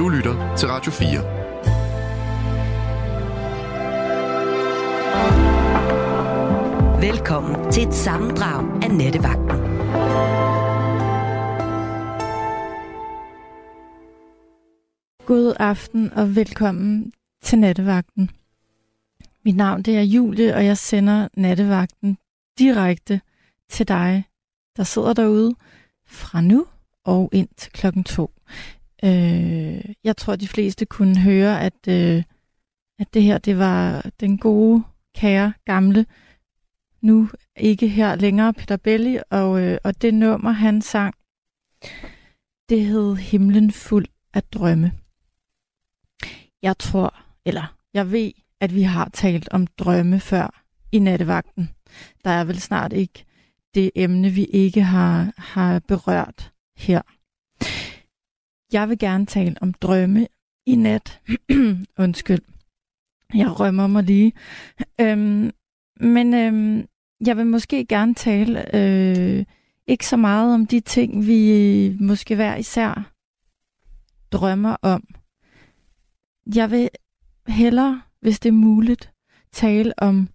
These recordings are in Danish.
Du lytter til Radio 4. Velkommen til et sammendrag af Nettevagten. God aften og velkommen til Nattevagten. Mit navn det er Julie, og jeg sender Nattevagten direkte til dig, der sidder derude fra nu og ind til klokken to. Øh, jeg tror, de fleste kunne høre, at, øh, at det her det var den gode, kære, gamle, nu ikke her længere, Peter Belli, og, øh, og det nummer, han sang, det hed Himlen fuld af drømme. Jeg tror, eller jeg ved, at vi har talt om drømme før i nattevagten. Der er vel snart ikke det emne, vi ikke har, har berørt her. Jeg vil gerne tale om drømme i nat. Undskyld. Jeg rømmer mig lige. Øhm, men øhm, jeg vil måske gerne tale øh, ikke så meget om de ting, vi øh, måske hver især drømmer om. Jeg vil hellere, hvis det er muligt, tale om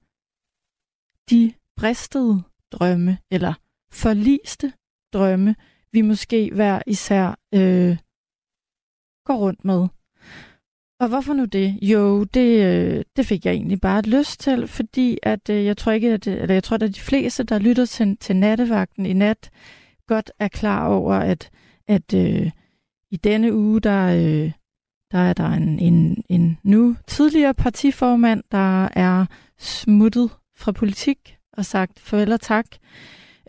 de bristede drømme, eller forliste drømme, vi måske hver især øh, går rundt med. Og hvorfor nu det? Jo, det, øh, det fik jeg egentlig bare lyst til, fordi at øh, jeg tror ikke, at, eller jeg tror, at de fleste, der lytter til, til nattevagten i nat, godt er klar over, at, at øh, i denne uge, der, øh, der er der en, en, en nu tidligere partiformand, der er smuttet fra politik og sagt farvel og tak.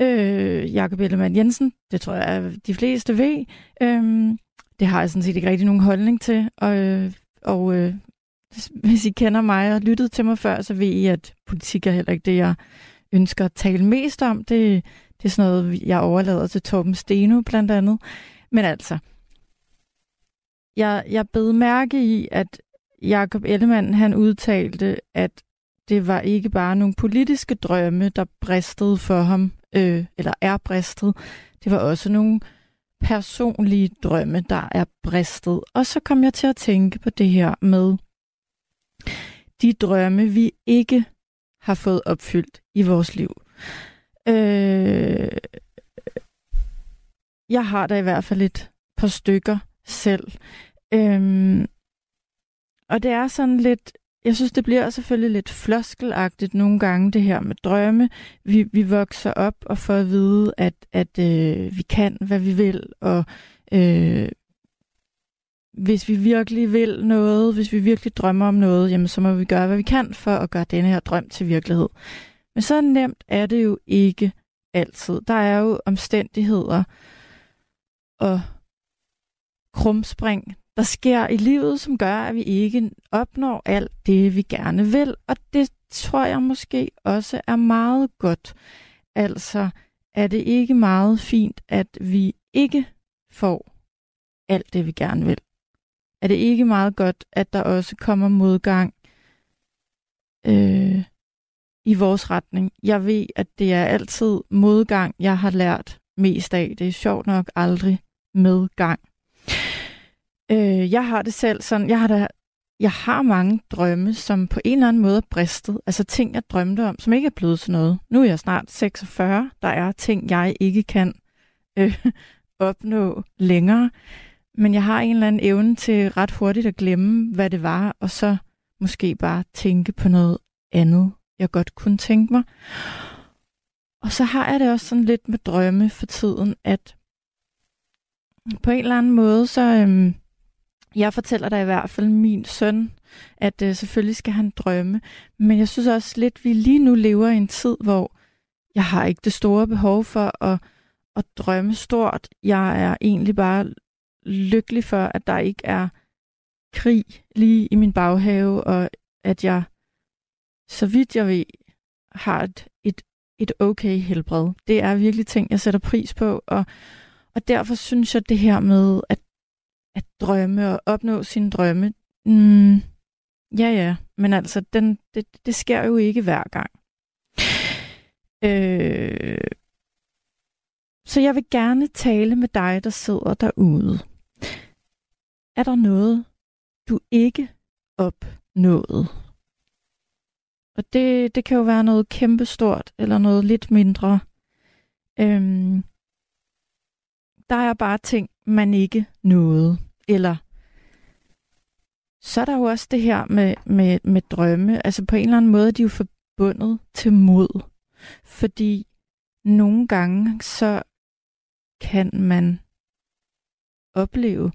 Øh, Jakob Ellemann Jensen, det tror jeg, at de fleste ved. Øh, det har jeg sådan set ikke rigtig nogen holdning til. Og, øh, og øh, hvis I kender mig og lyttet til mig før, så ved I, at politik er heller ikke det, jeg ønsker at tale mest om. Det, det er sådan noget, jeg overlader til Torben Steno blandt andet. Men altså, jeg, jeg bed mærke i, at Jakob Ellemann han udtalte, at det var ikke bare nogle politiske drømme, der bristede for ham, øh, eller er bristet. Det var også nogle personlige drømme, der er bristet. Og så kom jeg til at tænke på det her med de drømme, vi ikke har fået opfyldt i vores liv. Øh, jeg har da i hvert fald et par stykker selv. Øhm, og det er sådan lidt, jeg synes, det bliver selvfølgelig lidt floskelagtigt nogle gange, det her med drømme. Vi, vi vokser op og får at vide, at, at øh, vi kan, hvad vi vil, og øh, hvis vi virkelig vil noget, hvis vi virkelig drømmer om noget, jamen så må vi gøre, hvad vi kan for at gøre denne her drøm til virkelighed. Men så nemt er det jo ikke altid. Der er jo omstændigheder og krumspring, der sker i livet, som gør, at vi ikke opnår alt det, vi gerne vil. Og det tror jeg måske også er meget godt. Altså, er det ikke meget fint, at vi ikke får alt det, vi gerne vil? Er det ikke meget godt, at der også kommer modgang øh, i vores retning? Jeg ved, at det er altid modgang, jeg har lært mest af. Det er sjovt nok aldrig medgang. Øh, jeg har det selv sådan, jeg har da, jeg har mange drømme, som på en eller anden måde er bristet. Altså ting, jeg drømte om, som ikke er blevet til noget. Nu er jeg snart 46. Der er ting, jeg ikke kan øh, opnå længere. Men jeg har en eller anden evne til ret hurtigt at glemme, hvad det var, og så måske bare tænke på noget andet, jeg godt kunne tænke mig. Og så har jeg det også sådan lidt med drømme for tiden, at på en eller anden måde, så, Øh, jeg fortæller dig i hvert fald min søn, at øh, selvfølgelig skal han drømme. Men jeg synes også lidt, at vi lige nu lever i en tid, hvor jeg har ikke det store behov for at, at drømme stort. Jeg er egentlig bare lykkelig for, at der ikke er krig lige i min baghave, og at jeg, så vidt jeg ved, har et, et, et okay helbred. Det er virkelig ting, jeg sætter pris på, og, og derfor synes jeg, det her med at at drømme og opnå sine drømme, mm, ja ja, men altså, den, det, det sker jo ikke hver gang. Øh, så jeg vil gerne tale med dig, der sidder derude. er der noget, du ikke opnåede? Og det, det kan jo være noget kæmpestort, eller noget lidt mindre. Øhm, der er bare ting, man ikke nåede. Eller så er der jo også det her med, med, med drømme. Altså på en eller anden måde de er jo forbundet til mod. Fordi nogle gange så kan man opleve,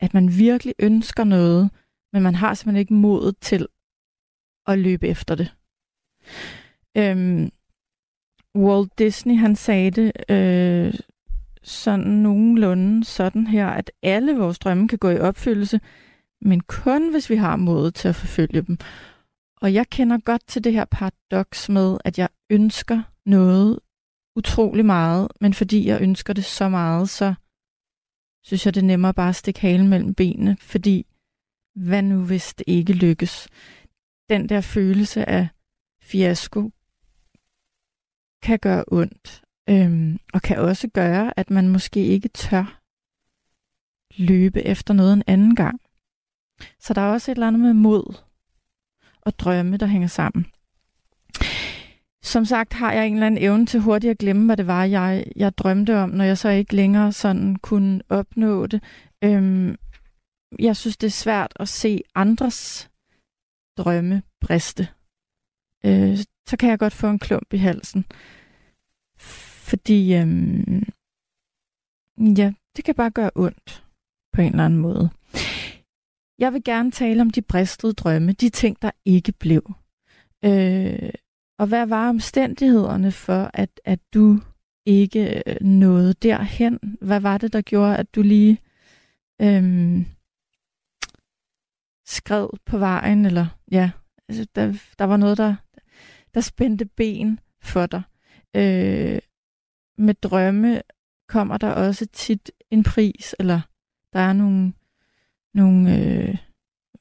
at man virkelig ønsker noget, men man har simpelthen ikke modet til at løbe efter det. Øhm, Walt Disney, han sagde det øh, sådan nogenlunde sådan her, at alle vores drømme kan gå i opfyldelse, men kun hvis vi har modet til at forfølge dem. Og jeg kender godt til det her paradoks med, at jeg ønsker noget utrolig meget, men fordi jeg ønsker det så meget, så synes jeg, det er nemmere bare at stikke halen mellem benene, fordi hvad nu hvis det ikke lykkes? Den der følelse af fiasko kan gøre ondt, øhm, og kan også gøre, at man måske ikke tør løbe efter noget en anden gang. Så der er også et eller andet med mod og drømme, der hænger sammen. Som sagt har jeg en eller anden evne til hurtigt at glemme, hvad det var, jeg, jeg drømte om, når jeg så ikke længere sådan kunne opnå det. Øhm, jeg synes, det er svært at se andres drømme briste. Øh, så kan jeg godt få en klump i halsen. Fordi, øhm, ja, det kan bare gøre ondt på en eller anden måde. Jeg vil gerne tale om de bristede drømme, de ting, der ikke blev. Øh, og hvad var omstændighederne for, at, at du ikke øh, nåede derhen? Hvad var det, der gjorde, at du lige øhm, skred på vejen? Eller ja, altså, der, der var noget, der, der spændte ben for dig. Øh, med drømme kommer der også tit en pris, eller der er nogle, nogle øh,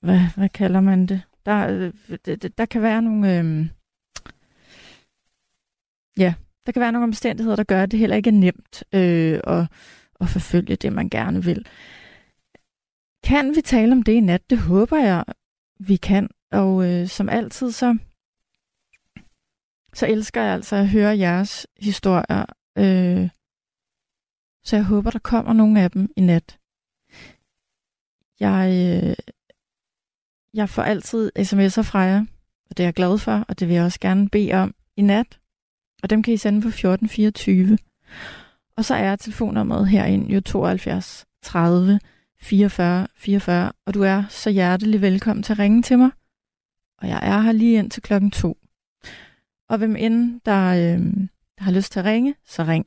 hvad, hvad kalder man det? Der, øh, der, der kan være nogle, øh, ja, der kan være nogle omstændigheder, der gør, at det heller ikke er nemt øh, at, at forfølge det, man gerne vil. Kan vi tale om det i nat? Det håber jeg, vi kan. Og øh, som altid, så, så elsker jeg altså at høre jeres historier. Øh, så jeg håber, der kommer nogle af dem i nat. Jeg, øh, jeg får altid sms'er fra jer, og det er jeg glad for, og det vil jeg også gerne bede om i nat. Og dem kan I sende på 1424. Og så er telefonnummeret herinde jo 72 30 44 44, og du er så hjertelig velkommen til at ringe til mig. Og jeg er her lige ind til klokken to. Og hvem end der, øh, der har lyst til at ringe, så ring.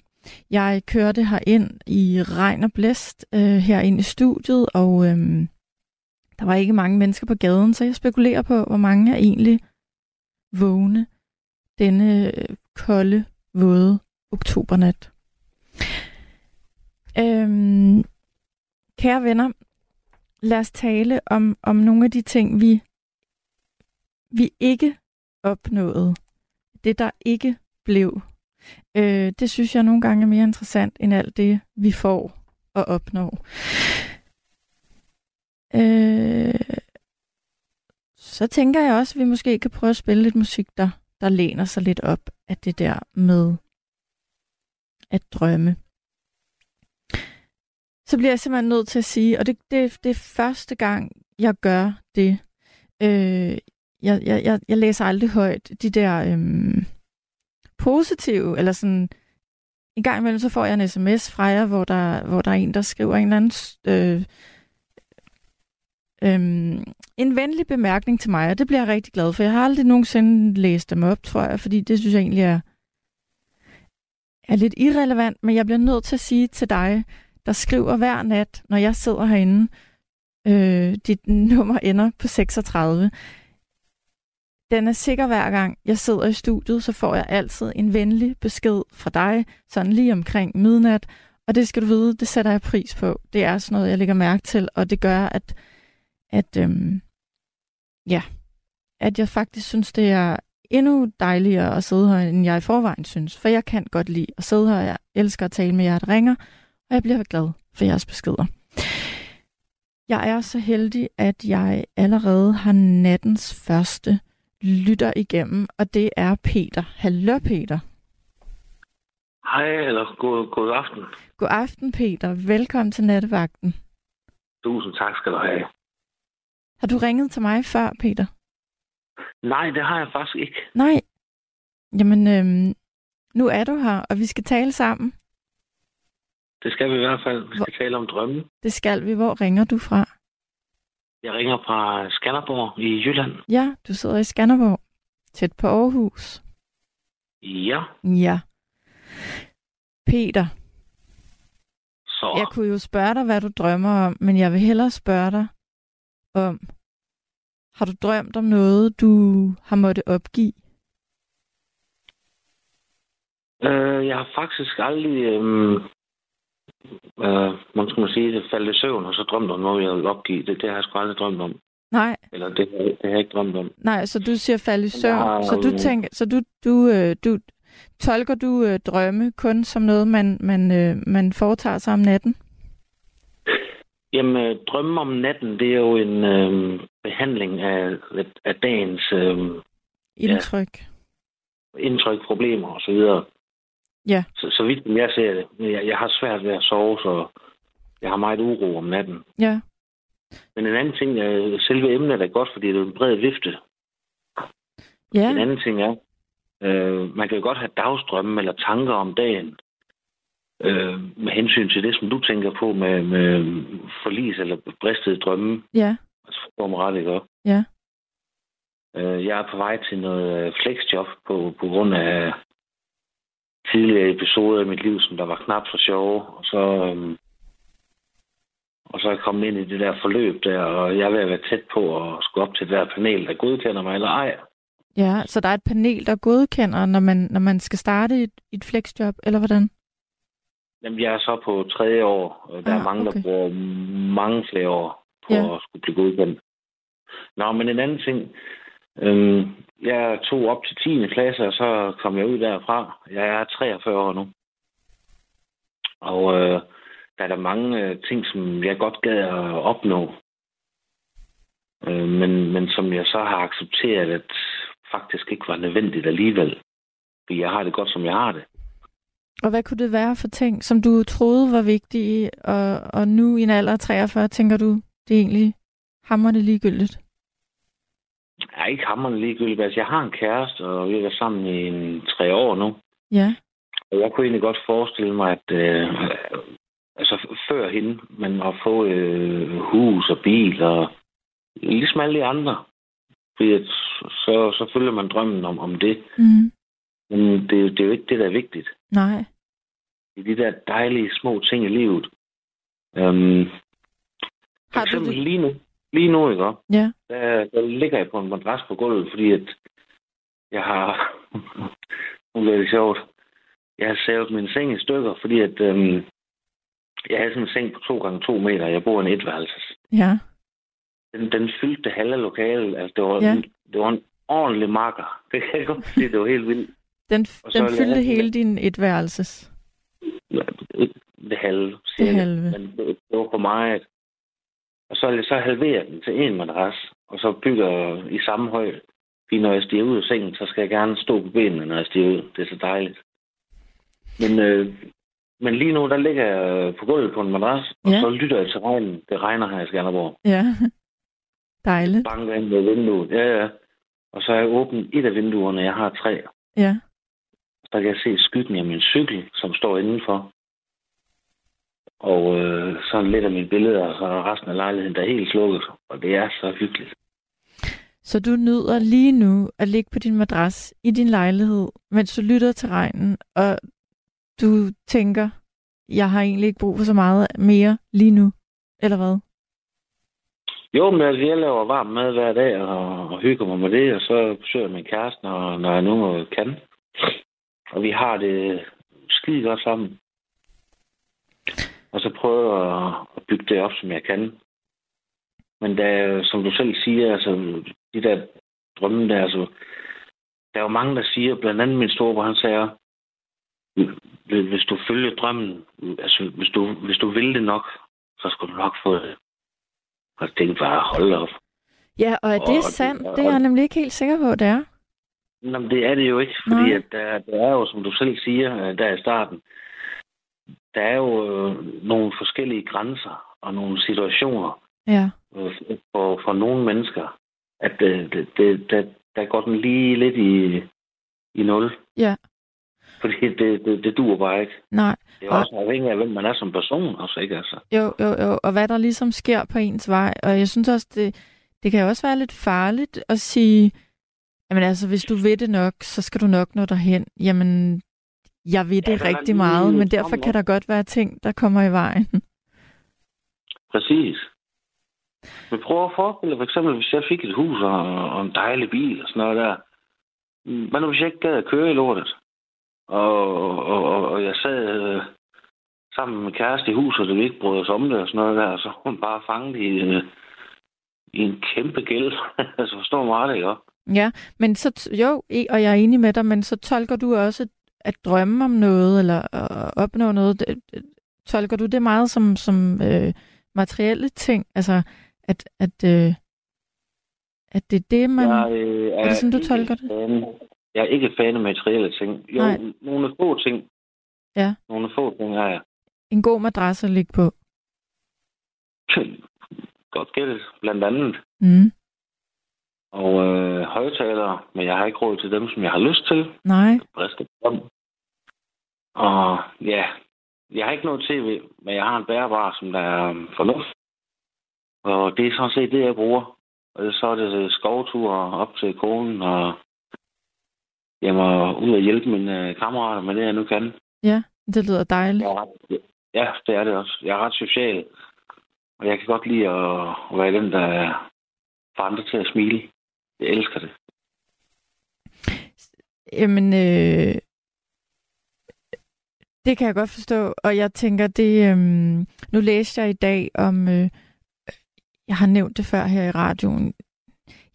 Jeg kørte her ind i regn og blæst øh, her ind i studiet, og øh, der var ikke mange mennesker på gaden, så jeg spekulerer på, hvor mange er egentlig vågne denne øh, kolde, våde oktobernat. Øhm, kære venner, lad os tale om, om nogle af de ting, vi, vi ikke opnåede. Det, der ikke blev. Øh, det synes jeg nogle gange er mere interessant end alt det, vi får og opnår. Øh, så tænker jeg også, at vi måske kan prøve at spille lidt musik, der, der læner sig lidt op af det der med at drømme. Så bliver jeg simpelthen nødt til at sige, og det, det, det er første gang, jeg gør det. Øh, jeg, jeg, jeg, jeg læser aldrig højt de der øh, positive, eller sådan, en gang imellem så får jeg en sms fra jer, hvor der, hvor der er en, der skriver en eller anden øh, øh, en venlig bemærkning til mig, og det bliver jeg rigtig glad for. Jeg har aldrig nogensinde læst dem op, tror jeg, fordi det synes jeg egentlig er, er lidt irrelevant, men jeg bliver nødt til at sige til dig, der skriver hver nat, når jeg sidder herinde, øh, dit nummer ender på 36. Den er sikker hver gang, jeg sidder i studiet, så får jeg altid en venlig besked fra dig, sådan lige omkring midnat, og det skal du vide, det sætter jeg pris på. Det er sådan noget, jeg lægger mærke til, og det gør, at at, øhm, ja, at jeg faktisk synes, det er endnu dejligere at sidde her, end jeg i forvejen synes. For jeg kan godt lide at sidde her. Jeg elsker at tale med jer, der ringer, og jeg bliver glad for jeres beskeder. Jeg er så heldig, at jeg allerede har nattens første lytter igennem, og det er Peter. Hallo Peter. Hej, eller god, god aften. God aften, Peter. Velkommen til nattevagten. Tusind tak skal du have. Har du ringet til mig før, Peter? Nej, det har jeg faktisk ikke. Nej. Jamen, øhm, nu er du her, og vi skal tale sammen. Det skal vi i hvert fald. Vi skal Hvor- tale om drømme. Det skal vi. Hvor ringer du fra? Jeg ringer fra Skanderborg i Jylland. Ja, du sidder i Skanderborg. Tæt på Aarhus. Ja, Ja. Peter, så jeg kunne jo spørge dig, hvad du drømmer om, men jeg vil hellere spørge dig om, har du drømt om noget, du har måttet opgive? øh, jeg har faktisk aldrig, øh, øh, man skal man sige, det faldt i søvn, og så drømt om noget, jeg ville opgive. Det, det har jeg sgu aldrig drømt om. Nej, Eller det, det har jeg ikke drømt om. nej, så du siger fald i søvn. har- Så du tænker, så du, du, øh, du tolker du øh, drømme kun som noget, man, man, øh, man foretager sig om natten? Jamen, øh, drømme om natten, det er jo en øh, behandling af, af dagens øh, Indtryk. indtryk, problemer osv. Ja. Så, så vidt jeg ser det. Jeg, jeg har svært ved at sove, så jeg har meget uro om natten. Ja, Men en anden ting er, selve emnet er godt, fordi det er en bred vifte. ja, En anden ting er, øh, man kan jo godt have dagsdrømme eller tanker om dagen, øh, med hensyn til det, som du tænker på med, med forlis eller bristede drømme. ja, Altså, forstår mig ret, ikke? ja. Øh, jeg er på vej til noget flexjob på, på grund af tidligere episoder i mit liv, som der var knap så sjove. Og så, øhm, og så er jeg kommet ind i det der forløb der, og jeg er ved at være tæt på at skulle op til det der panel, der godkender mig eller ej. Ja, så der er et panel, der godkender, når man, når man skal starte et, et flexjob, eller hvordan? Jamen, jeg er så på tredje år, der Ah, er mange, okay. der bruger mange flere år på Ja. at skulle blive godkendt. Nå, men en anden ting. Øhm, jeg tog op til 10. klasse, og så kom jeg ud derfra. Jeg er 43 år nu. Og øh, der er der mange øh, ting, som jeg godt gad at opnå. Øh, men, men som jeg så har accepteret, at faktisk ikke var nødvendigt alligevel. Fordi jeg har det godt, som jeg har det. Og hvad kunne det være for ting, som du troede var vigtige, og, og nu i en alder af 43, tænker du, det er egentlig hammerende ligegyldigt? Jeg er ikke hammerende ligegyldigt. Altså, jeg har en kæreste, og vi har været sammen i en, tre år nu. Ja, Og jeg kunne egentlig godt forestille mig, at øh, altså før hende, men at få øh, hus og bil og ligesom alle de andre. Fordi at, så, så følger man drømmen om, om det. mm. Men det, det er jo ikke det, der er vigtigt. nej. Det er de der dejlige små ting i livet. Øhm, for Har du eksempel det? lige nu, lige nu, ikke? Ja, Der, der ligger jeg på en madras på gulvet, fordi at jeg har... nu bliver det sjovt. Jeg har savet min seng i stykker, fordi at øhm, jeg havde sådan en seng på 2 gange 2 meter. Jeg bor i en etværelses. ja, Den, den fyldte det halve lokale. Altså, det var, Ja. ja. det var en ordentlig makker. Det kan jeg godt sige, det var helt vildt. den, den fyldte hele din etværelses. Ja, Det halve. Det halve. Men det, det var for meget. Og så, så halverer den til en madras, og så bygger i samme højde. Fordi når jeg stiger ud af sengen, så skal jeg gerne stå på benene, når jeg stiger ud. Det er så dejligt. Men, øh, men lige nu, der ligger jeg på gulvet på en madras, og Ja. så lytter jeg til regnen. Det regner her i Skanderborg. Ja, dejligt. Banker ind med vinduet. Ja, ja. Og så har jeg åbnet et af vinduerne, jeg har tre. Ja, Så kan jeg se skyggen af min cykel, som står indenfor. Og øh, så lidt af mine billeder, og så er resten af lejligheden, der er helt slukket. Og det er så hyggeligt. så du nyder lige nu at ligge på din madras i din lejlighed, mens du lytter til regnen, og du tænker, jeg har egentlig ikke brug for så meget mere lige nu, eller hvad? Jo, men altså, jeg laver varm mad hver dag, og, og hygger mig med det, og så besøger min kæreste, når, når jeg nu kan. Og vi har det skide godt sammen. Og så prøver jeg at- at bygge det op, som jeg kan. Men der, som du selv siger, altså, de der drømme der, altså, der er jo mange, der siger, blandt andet min storebror, han sagde, hvis du følger drømmen, altså hvis du, hvis du vil det nok, så skal du nok få det. Og tænkte bare, hold op. Ja, og er det Og- sandt? Det er jeg nemlig ikke helt sikker på, det er. Nå, men det er det jo ikke, fordi Nej. at der, der er jo, som du selv siger, øh, der i starten, der er jo øh, nogle forskellige grænser og nogle situationer Ja, øh, for, for nogle mennesker, at det, det, det, der, der går den lige lidt i, i nul. Ja. Fordi det, det, det duer bare ikke. nej. Det er Og- også afhængigt af, hvem man er som person også, ikke altså? Jo, jo, jo. Og hvad der ligesom sker på ens vej. Og jeg synes også, det, det kan også være lidt farligt at sige, jamen altså, hvis du ved det nok, så skal du nok nå derhen. Jamen, jeg ved det er rigtig meget, men derfor kan der godt være ting, der kommer i vejen. Præcis. Men prøv at forestille dig, for eksempel, hvis jeg fik et hus og, og en dejlig bil og sådan noget der. Hvad nu, hvis jeg ikke gad at køre i lortet? Og, og, og, og jeg sad øh, sammen med kæreste i huset, og vi ikke brød os om det og sådan noget der, og så hun bare fanget i, øh, i en kæmpe gæld. altså, forstår mig ret, ikke? Ja, men så, jo, e- og jeg er enig med dig, men så tolker du også at drømme om noget, eller at opnå noget, det, det- tolker du det meget som, som øh, materielle ting? Altså, at, at, øh, at det er det, man... Jeg, øh, er det sådan, du tolker det? Fan. Jeg er ikke fan af materielle ting. Jo, Nej. Nogle få ting. Ja. Nogle få ting har jeg. En god madras at ligge på. Godt gættet, blandt andet. Mm. Og øh, højtalere, men jeg har ikke råd til dem, som jeg har lyst til. Nej. Og ja, jeg har ikke noget tv, men jeg har en bærbar, som der er um, fornuft. Og det er sådan set det, jeg bruger. Og så er det skovture op til konen, og jeg må ud og hjælpe mine øh, kammerater med det, jeg nu kan. ja, det lyder dejligt. Jeg ret, ja, det er det også. Jeg er ret social. Og jeg kan godt lide at, at være den, der får andre til at smile. Jeg elsker det. Jamen, øh, det kan jeg godt forstå, og jeg tænker, det, øh, nu læste jeg i dag om, øh, jeg har nævnt det før her i radioen,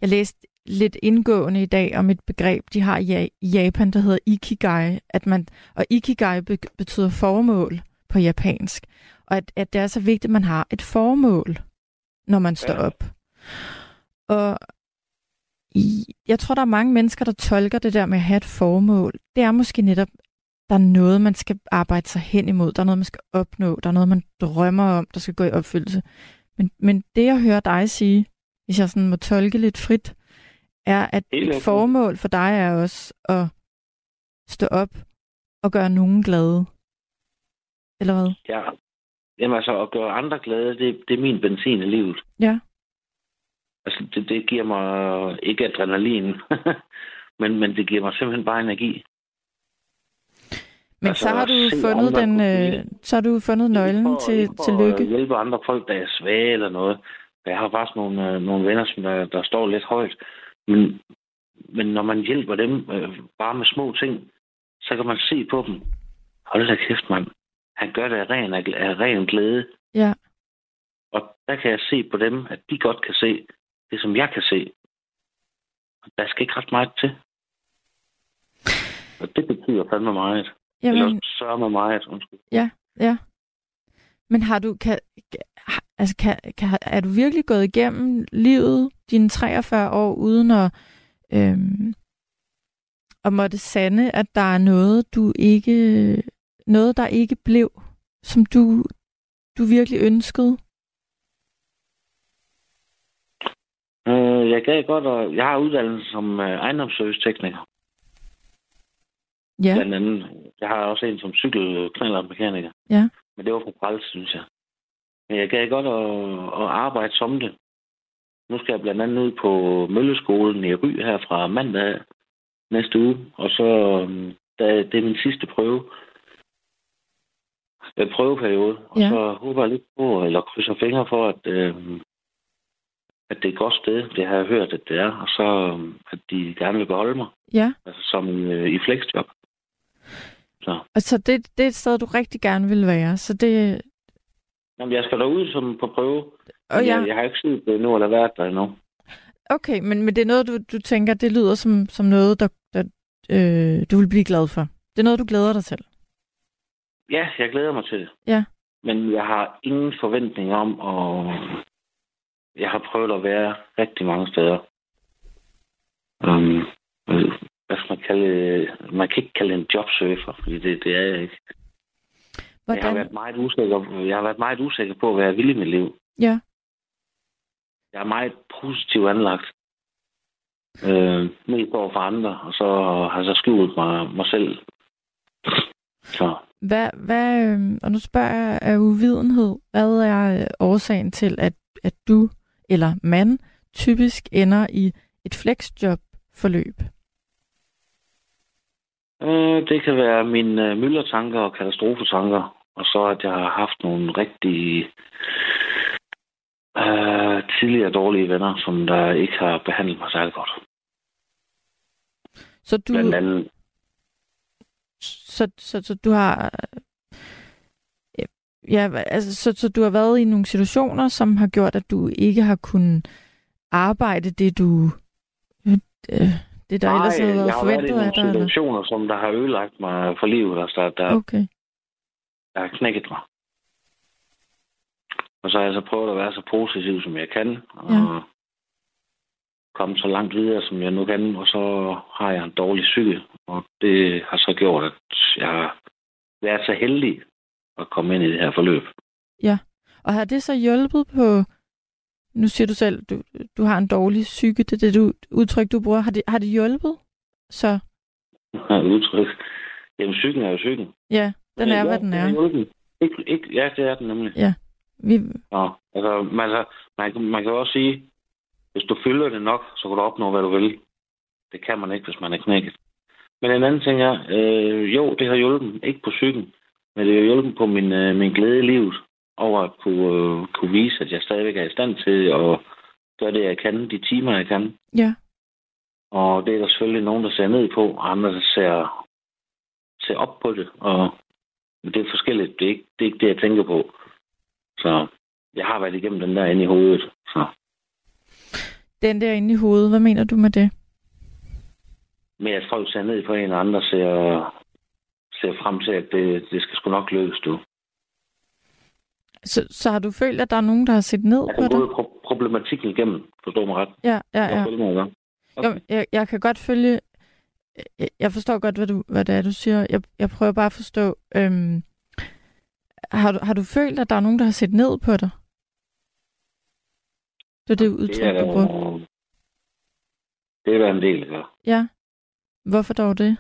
jeg læste lidt indgående i dag om et begreb, de har i Ja- i Japan, der hedder ikigai, at man, og ikigai be- betyder formål på japansk, og at, at det er så vigtigt, at man har et formål, når man står op. Og jeg tror, der er mange mennesker, der tolker det der med at have et formål. Det er måske netop, der er noget, man skal arbejde sig hen imod. Der er noget, man skal opnå. Der er noget, man drømmer om, der skal gå i opfyldelse. Men, men det, jeg hører dig sige, hvis jeg sådan må tolke lidt frit, er, at et formål for dig er også at stå op og gøre nogen glade. Eller hvad? Ja. Jamen altså, at gøre andre glade, det, det er min benzin i livet. Ja. Altså, det, det giver mig ikke adrenalin, men, men det giver mig simpelthen bare energi. Men Altså, så har du fundet andre den, øh, så har du fundet nøglen for- til, for til at lykke. hjælpe andre folk, der er svage eller noget. Jeg har faktisk nogle, øh, nogle venner, som der, der står lidt højt. Men, men når man hjælper dem øh, bare med små ting, så kan man se på dem. Hold da kæft, mand. Han gør det af ren, af ren glæde. Ja. Og der kan jeg se på dem, at de godt kan se det, som jeg kan se. Der skal ikke ret meget til. Og det betyder fandme meget. Jamen... Eller sørger mig meget, undskyld. Ja. Men har du, kan- altså kan, kan, er du virkelig gået igennem livet, dine 43 år, uden at, øhm, at måtte sande, at der er noget, du ikke, noget, der ikke blev, som du, du virkelig ønskede? Øh, jeg gad godt, og jeg har uddannelse som øh, ejendomsservicetekniker. Ja, Blandt andet. Jeg har også en som cykelknallermekaniker. Ja. Men det var for træls, synes jeg. Men jeg gad godt at, at arbejde som det. Nu skal jeg blandt andet ud på Mølleskolen i Ry her fra mandag næste uge. Og så øhm, da, det er min sidste prøve. En prøveperiode. Og Ja. så håber jeg lidt på, eller krydser fingre for, at, øhm, at det er et godt sted. Det har jeg hørt, at det er. Og så øhm, at de gerne vil beholde mig. ja. Altså som øh, i flexjob. Så. Og så det, det er et sted, du rigtig gerne vil være. Så det, Jamen, jeg skal derud som på prøve. og jeg, ja, jeg har ikke set det endnu, eller været der endnu. okay, men, men det er noget, du, du tænker, det lyder som, som noget, der, der øh, du vil blive glad for. Det er noget, du glæder dig til. Ja, jeg glæder mig til det. Ja. Men jeg har ingen forventning om at, jeg har prøvet at være rigtig mange steder. Um, hvad skal man kalde Man kan ikke kalde en jobsurfer, fordi det, det er jeg ikke. Hvordan? Jeg har, været meget usikker, jeg har været meget usikker på, hvad jeg vil i mit liv. Ja. Jeg er meget positivt anlagt. Øh, mest over for andre, og så har jeg så skjult mig, mig selv. Så. Hvad, hvad, øh, og nu spørger jeg af uvidenhed, hvad er øh, årsagen til, at, at du eller mand typisk ender i et flexjob-forløb? Øh, det kan være mine øh, myldertanker og katastrofetanker, og så at jeg har haft nogle rigtig øh, tidligere dårlige venner, som der ikke har behandlet mig særlig godt. Så du... Blandt andet. Så, så, så du har... Ja, altså, så, så du har været i nogle situationer, som har gjort, at du ikke har kunnet arbejde det, du... Øh, det, der Nej, ellers havde været forventet af dig? Jeg har været i nogle situationer, eller? som der har ødelagt mig for livet. Altså, der, der, okay. der har knækket mig. Og så har jeg så prøvet at være så positiv, som jeg kan. Og ja. komme så langt videre, som jeg nu kan. Og så har jeg en dårlig psyke. Og det har så gjort, at jeg har været så heldig at komme ind i det her forløb. Ja. Og har det så hjulpet på... Nu siger du selv, du, du har en dårlig psyke. Det er det du, udtryk, du bruger. Har det, har det hjulpet? Så... udtryk. Jamen, psyken er jo psyken. Ja, den er, ja, hvad den er. Ikke, ikke, ja, det er den nemlig. Ja. Vi... Ja, altså, man, altså, man, man kan også sige, hvis du fylder det nok, så kan du opnå, hvad du vil. Det kan man ikke, hvis man er knækket. Men en anden ting er, øh, jo, det har hjulpet, ikke på psyken, men det har hjulpet på min, øh, min glæde i livet, over at kunne, øh, kunne vise, at jeg stadigvæk er i stand til at gøre det, jeg kan, de timer, jeg kan. Ja. Og det er der selvfølgelig nogen, der ser ned på, og andre, der ser, ser op på det. Og det er forskelligt. Det er, ikke, det er ikke det, jeg tænker på. Så jeg har været igennem den der inde i hovedet. Så. Den der inde i hovedet, hvad mener du med det? Med at folk ser ned på en og andre ser, ser frem til, at det, det skal sgu nok lykkes, du. Så, så har du følt, at der er nogen, der har set ned på dig? Jeg har problematikken igennem, forstår mig ret. Ja, ja, ja. Jeg, okay. jo, jeg, jeg kan godt følge... Jeg, jeg forstår godt, hvad, du, hvad det er, du siger. Jeg, jeg prøver bare at forstå... Øhm, har du, har du følt, at der er nogen, der har set ned på dig? Det er det udtryk, du brugte. Det er der en del, der Ja. Hvorfor dog det?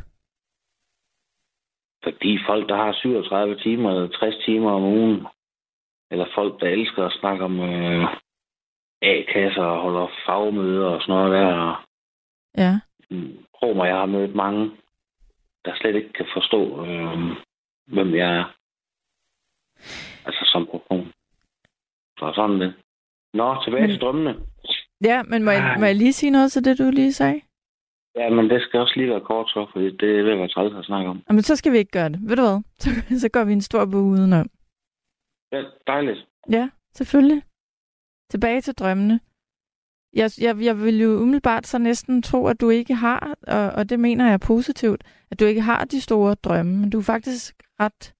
Fordi folk, der har 37 timer eller 60 timer om ugen, eller folk, der elsker at snakke om øh, A-kasser og holder fagmøder og sådan noget der. Ja. Romer, jeg har mødt mange, der slet ikke kan forstå, øh, hvem jeg er. Altså som person. Så sådan det. Nå, tilbage men, til drømmene. Ja, men må jeg, må jeg lige sige noget til det, du lige sagde? Ja, men det skal også lige være kort så, fordi det er ved at være træls at snakke om. Jamen, så skal vi ikke gøre det. Ved du hvad? Så, så går vi en stor bog udenom. Ja, dejligt. Ja, selvfølgelig. Tilbage til drømmene. Jeg, jeg, jeg vil jo umiddelbart så næsten tro, at du ikke har, og, og det mener jeg positivt, at du ikke har de store drømme, men du er faktisk ret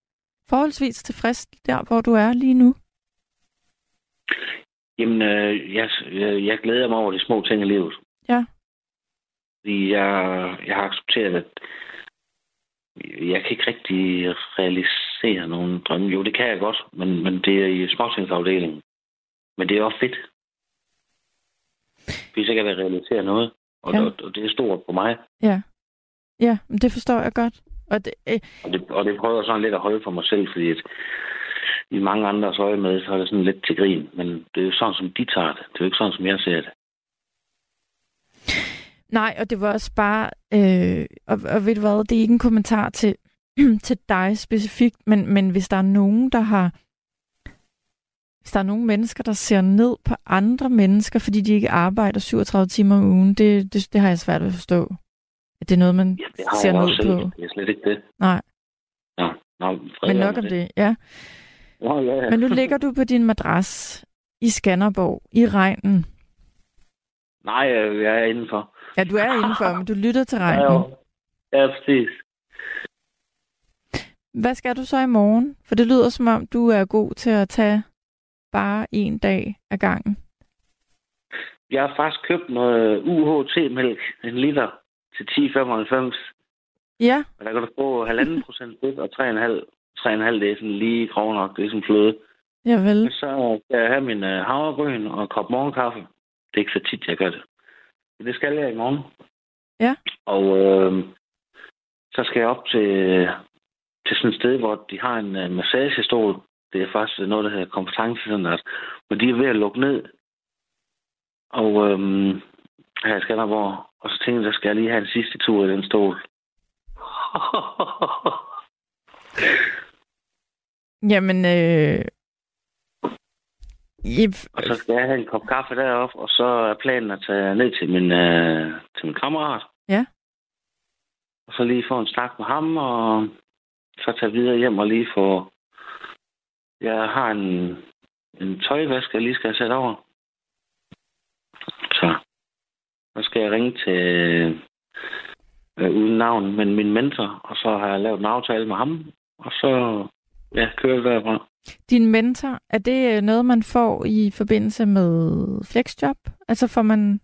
forholdsvis tilfreds der, hvor du er lige nu? Jamen, øh, jeg, jeg, jeg glæder mig over de små ting i livet. Ja. Fordi jeg, jeg har accepteret, at jeg kan ikke rigtig realisere nogle drømme. Jo, det kan jeg godt, men, men det er i småtingsafdelingen. Men det er også fedt. Hvis jeg kan realisere noget. Og, ja. og, og det er stort på mig. Ja. Ja, det forstår jeg godt. Og det, øh... og, det, og det prøver jeg sådan lidt at holde for mig selv, fordi at i mange andres øje med, så er det sådan lidt til grin. Men det er jo sådan, som de tager det. Det er jo ikke sådan, som jeg ser det. Nej, og det var også bare, øh, og, og ved du hvad, det er ikke en kommentar til, til dig specifikt, men, men hvis der er nogen, der har, hvis der er nogle mennesker, der ser ned på andre mennesker, fordi de ikke arbejder 37 timer om ugen, det, det, det har jeg svært ved at forstå. At det er noget, man ja, det ser ned på. Det er slet ikke det. Nej. Ja, no, Men nok om det, det ja. Ja, ja, ja. Men nu ligger du på din madras i Skanderborg, i regnen. Nej, jeg er indenfor. Ja, du er indenfor, men du lytter til regnen. Ja, ja, præcis. Hvad skal du så i morgen? For det lyder som om, du er god til at tage bare en dag ad gangen. Jeg har faktisk købt noget UHT-mælk, en liter, til 10,95. Ja, Og der kan du få halvanden procent fedt og 3,5 3,5 det er sådan lige grov nok. Det er sådan fløde. ja vel. Så skal jeg have min øh, havregryn og en kop morgenkaffe. Det er ikke så tit, jeg gør det. Men det skal jeg i morgen. Ja. Og øh, så skal jeg op til, til sådan et sted, hvor de har en øh, massagestol. Det er faktisk noget, der hedder kompetencecenteret. Men de er ved at lukke ned. Og øh, her i Skanderborg. Og så tænkte jeg, der skal jeg lige have en sidste tur i den stol. Jamen, øh... I, Og så skal jeg have en kop kaffe deroppe, og så er planen at tage ned til min, øh, til min kammerat. Ja. Og så lige få en snak med ham, og så tage videre hjem og lige få... Jeg har en, en tøjvask, jeg lige skal have sat over. Så, så skal jeg ringe til, øh, uden navn, men min mentor, og så har jeg lavet en aftale med ham, og så ja, kører derfra. din mentor, er det øh, noget, man får i forbindelse med flexjob? Altså får man...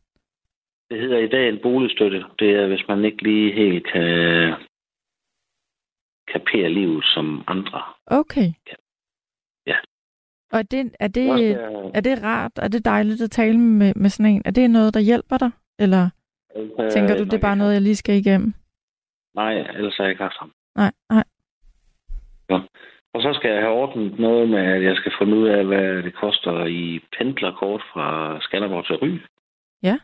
Det hedder i dag en boligstøtte. Det er, hvis man ikke lige helt kan kapere livet som andre. Okay. Ja. Og er det, er det, Også, er det rart? Er det dejligt at tale med, med sådan en? Er det noget, der hjælper dig? Eller øh, tænker du, det er bare noget, jeg lige skal igennem? Nej, ellers har jeg ikke haft ham. Nej, nej. Og så skal jeg have ordnet noget med, at jeg skal finde ud af, hvad det koster i pendlerkort fra Skanderborg til Ry. Ja.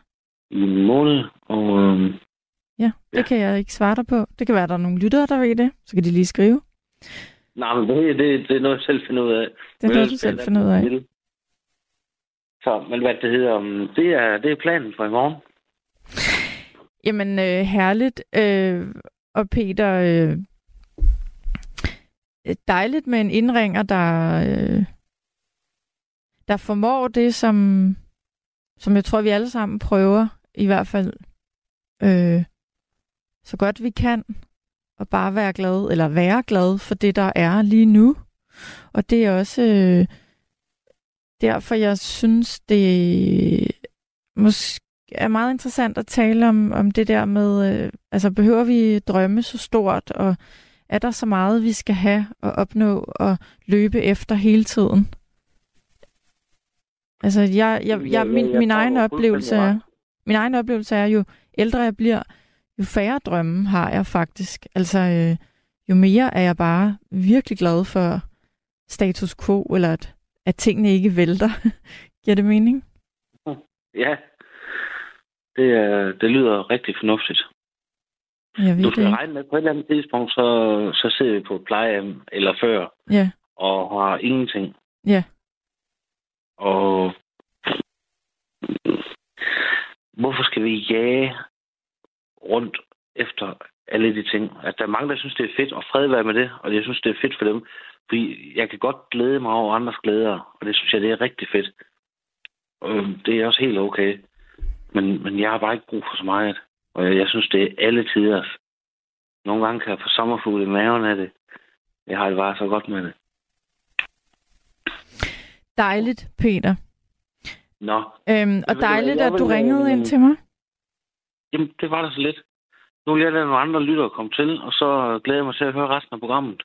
I en måned. Og øhm, Ja, det Ja. kan jeg ikke svare dig på. Det kan være, at der er nogle lyttere, der ved det. Så kan de lige skrive. nej, men det, det, det er noget, jeg selv finder ud af. Det er noget, du selv finder ud af. Så, men hvad det hedder, det er, det er planen for i morgen. Jamen, øh, herligt. Øh, og Peter, øh, Øh, dejligt med en indringer, der, øh, der formår det, som, som jeg tror, vi alle sammen prøver, i hvert fald øh, så godt vi kan, og bare være glad, eller være glad for det, der er lige nu. Og det er også øh, derfor, jeg synes, det måske er meget interessant at tale om, om det der med, øh, altså behøver vi drømme så stort, og er der så meget, vi skal have og opnå og løbe efter hele tiden? Altså, jeg, jeg, jeg, min, min egen oplevelse er, min egen oplevelse er, jo ældre jeg bliver, jo færre drømme har jeg faktisk. Altså, øh, jo mere er jeg bare virkelig glad for status quo, eller at, at tingene ikke vælter. Giver det mening? Ja. Det, er, det lyder rigtig fornuftigt. Jeg Du det skal ikke. regne med, på et eller andet tidspunkt, så, så sidder vi på et plejehjem, eller før, Ja, og har ingenting. ja. Og hvorfor skal vi jage rundt efter alle de ting? At der er mange, der synes, det er fedt, og fred være med det, og jeg synes, det er fedt for dem. Fordi jeg kan godt glæde mig over andres glæder, og det synes jeg, det er rigtig fedt. Og det er også helt okay. Men, men jeg har bare ikke brug for så meget. Og jeg, synes, det er alle tider. Nogle gange kan jeg få sommerfugle i maven af det. Jeg har det bare så godt med det. Dejligt, Peter. Nå, Øhm, og dejligt, at du vil, ringede øh, ind til mig. Jamen, det var da så lidt. Nu vil jeg lade nogle andre lyttere komme til, og så glæder jeg mig til at høre resten af programmet.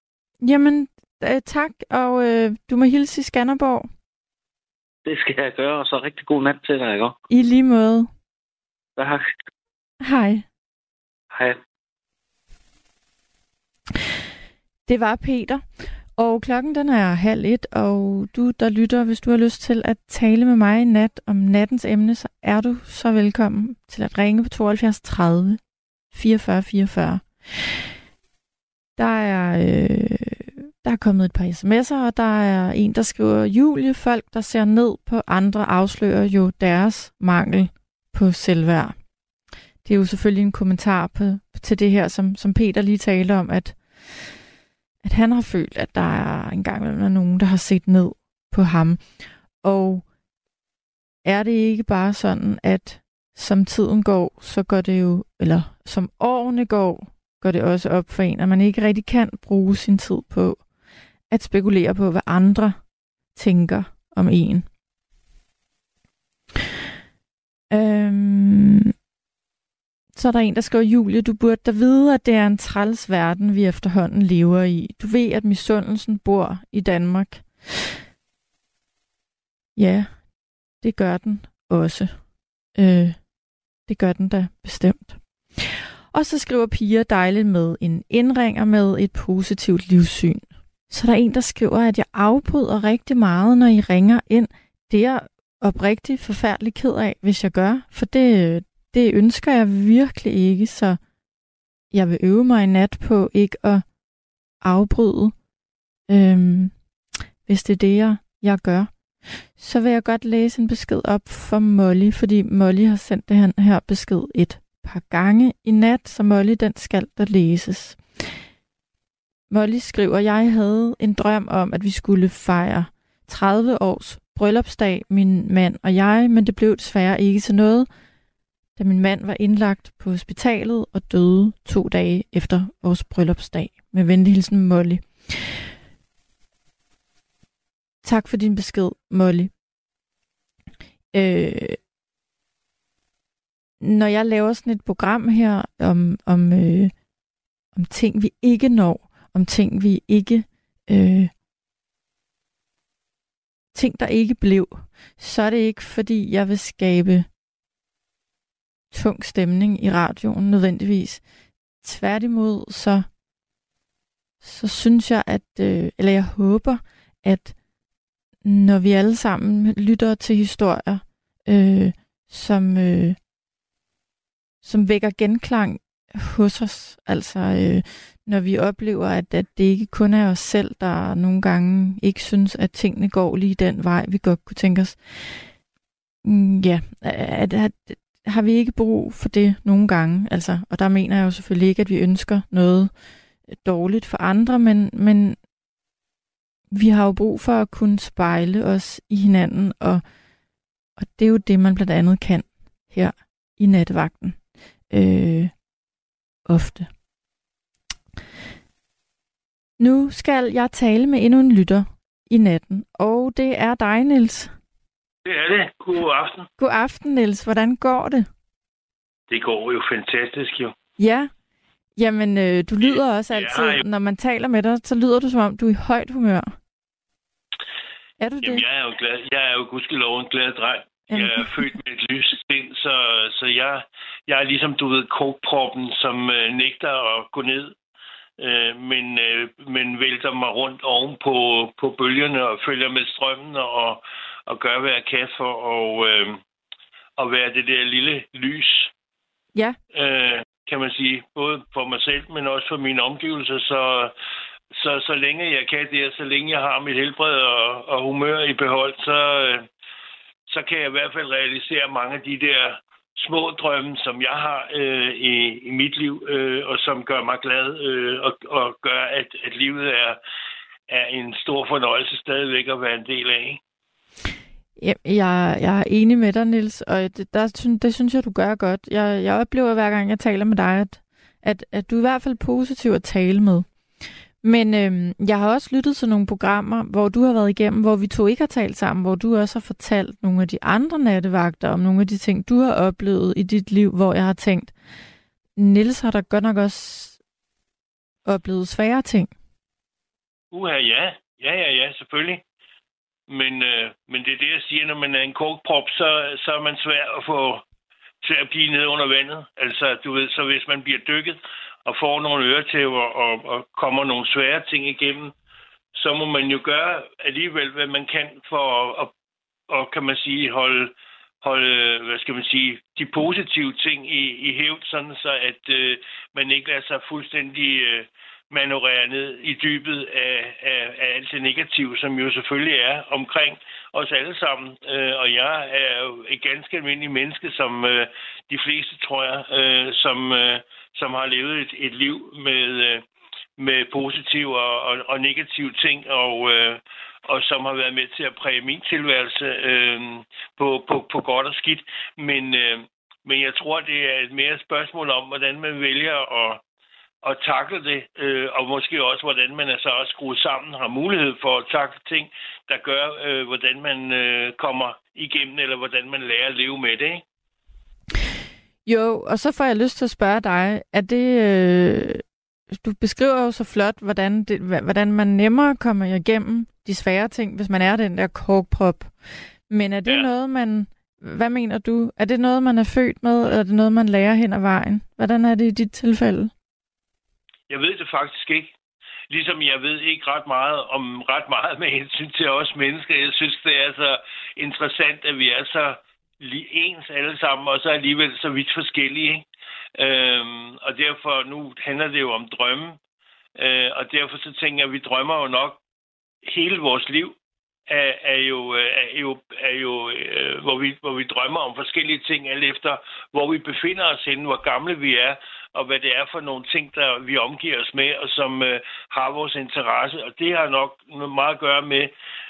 Jamen, øh, tak, og øh, du må hilse i Skanderborg. Det skal jeg gøre, og så rigtig god nat til dig, ikke? I lige måde. Tak. Hej. Hej. Det var Peter. Og klokken den er halv et, og du, der lytter, hvis du har lyst til at tale med mig i nat om nattens emne, så er du så velkommen til at ringe på 72 30 44 44. Der er, øh, der er kommet et par sms'er, og der er en, der skriver, Julie, folk, der ser ned på andre, afslører jo deres mangel på selvværd. Det er jo selvfølgelig en kommentar på, til det her, som, som Peter lige talte om, at at han har følt, at der er engang gang er nogen, der har set ned på ham. Og er det ikke bare sådan, at som tiden går, så går det jo, eller som årene går, går det også op for en, at man ikke rigtig kan bruge sin tid på at spekulere på, hvad andre tænker om en. Øhm, så er der en, der skriver, Julie, du burde da vide, at det er en træls verden, vi efterhånden lever i. Du ved, at misundelsen bor i Danmark. Ja, det gør den også. Øh, det gør den da bestemt. Og så skriver piger dejligt med en indringer med et positivt livssyn. Så der er en, der skriver, at jeg afbryder rigtig meget, når I ringer ind. Det er jeg oprigtigt forfærdelig ked af, hvis jeg gør, for det, det ønsker jeg virkelig ikke, så jeg vil øve mig i nat på ikke at afbryde, øhm, hvis det er det, jeg, jeg gør. Så vil jeg godt læse en besked op for Molly, fordi Molly har sendt det her, her besked et par gange i nat, så Molly den skal der læses. Molly skriver, jeg havde en drøm om, at vi skulle fejre 30 års bryllupsdag, min mand og jeg, men det blev desværre ikke til noget, da min mand var indlagt på hospitalet og døde to dage efter vores bryllupsdag. Med venlig hilsen, Molly. Tak for din besked, Molly. Øh, når jeg laver sådan et program her om, om, øh, om ting, vi ikke når, om ting, vi ikke... Øh, ting, der ikke blev, så er det ikke, fordi jeg vil skabe tung stemning i radioen nødvendigvis. Tværtimod, så, så synes jeg, at, øh, eller jeg håber, at når vi alle sammen lytter til historier, øh, som, øh, som vækker genklang hos os, altså øh, når vi oplever, at, at det ikke kun er os selv, der nogle gange ikke synes, at tingene går lige den vej, vi godt kunne tænke os. Mm, ja, at, at, har vi ikke brug for det nogle gange? Altså, og der mener jeg jo selvfølgelig ikke, at vi ønsker noget dårligt for andre, men, men vi har jo brug for at kunne spejle os i hinanden, og, og det er jo det, man blandt andet kan her i nattevagten. Øh, ofte. Nu skal jeg tale med endnu en lytter i natten, og det er dig, Niels. Det er det. God aften. God aften, Niels. Hvordan går det? Det går jo fantastisk, jo. Ja. Jamen, øh, du lyder også altid, ja, når man taler med dig, så lyder du som om, du er i højt humør. Er du Jamen, det? jeg er jo glad. Jeg er jo gudskelov en glad dreng. Jeg er født med et lys sind, så, så jeg, jeg er ligesom, du ved, kokproppen, som øh, nægter at gå ned, øh, men, øh, men vælter mig rundt oven på, på bølgerne og følger med strømmen og, og gør, hvad jeg kan for at, øh, at være det der lille lys. Ja. Øh, kan man sige. Både for mig selv, men også for mine omgivelser. Så, så, så længe jeg kan det, så længe jeg har mit helbred og, og humør i behold, så, øh, så kan jeg i hvert fald realisere mange af de der små drømme, som jeg har øh, i, i mit liv, øh, og som gør mig glad øh, og, og gør, at, at livet er, er en stor fornøjelse stadigvæk at være en del af. Jeg, Ja, jeg, jeg er enig med dig, Nils, og det, der, det synes jeg, du gør godt. Jeg, jeg oplever hver gang, jeg taler med dig, at, at, at du er i hvert fald positiv at tale med. Men øhm, jeg har også lyttet til nogle programmer, hvor du har været igennem, hvor vi to ikke har talt sammen, hvor du også har fortalt nogle af de andre nattevagter om nogle af de ting, du har oplevet i dit liv, hvor jeg har tænkt, Nils har da godt nok også oplevet svære ting. Uha, ja. Ja, ja, ja, selvfølgelig. Men, øh, men det er det, jeg siger, når man er en kokprop, så, så er man svær at få til at blive nede under vandet. Altså, du ved, så hvis man bliver dykket og får nogle øretæver og, og kommer nogle svære ting igennem, så må man jo gøre alligevel, hvad man kan for at, og kan man sige, holde, holde, hvad skal man sige, de positive ting i, i hævd, sådan så at øh, man ikke lader sig fuldstændig øh, manøvrere ned i dybet af, af, af alt det negative, som jo selvfølgelig er omkring os alle sammen. Øh, og jeg er jo et ganske almindeligt menneske, som øh, de fleste, tror jeg, øh, som, øh, som har levet et, et liv med, øh, med positive og, og, og negative ting, og, øh, og som har været med til at præge min tilværelse øh, på, på, på godt og skidt. Men, øh, men jeg tror, det er et mere spørgsmål om, hvordan man vælger at at takle det, øh, og måske også, hvordan man er så også skruet sammen, har mulighed for at takle ting, der gør, øh, hvordan man øh, kommer igennem, eller hvordan man lærer at leve med det. Ikke? Jo, og så får jeg lyst til at spørge dig, er det... Øh, du beskriver jo så flot, hvordan, det, hvordan man nemmere kommer igennem de svære ting, hvis man er den der korkprop. Men er det ja. noget, man... Hvad mener du? Er det noget, man er født med, eller er det noget, man lærer hen ad vejen? Hvordan er det i dit tilfælde? Jeg ved det faktisk ikke. Ligesom jeg ved ikke ret meget om ret meget med hensyn til os mennesker. Jeg synes, det er så interessant, at vi er så ens alle sammen, og så alligevel så vidt forskellige. Ikke? Øhm, og derfor, nu handler det jo om drømme, øh, og derfor så tænker jeg, at vi drømmer jo nok hele vores liv, er, er jo, er jo, er jo øh, hvor, vi, hvor vi drømmer om forskellige ting, alt efter hvor vi befinder os henne, hvor gamle vi er, og hvad det er for nogle ting, der vi omgiver os med, og som øh, har vores interesse. Og det har nok meget at gøre med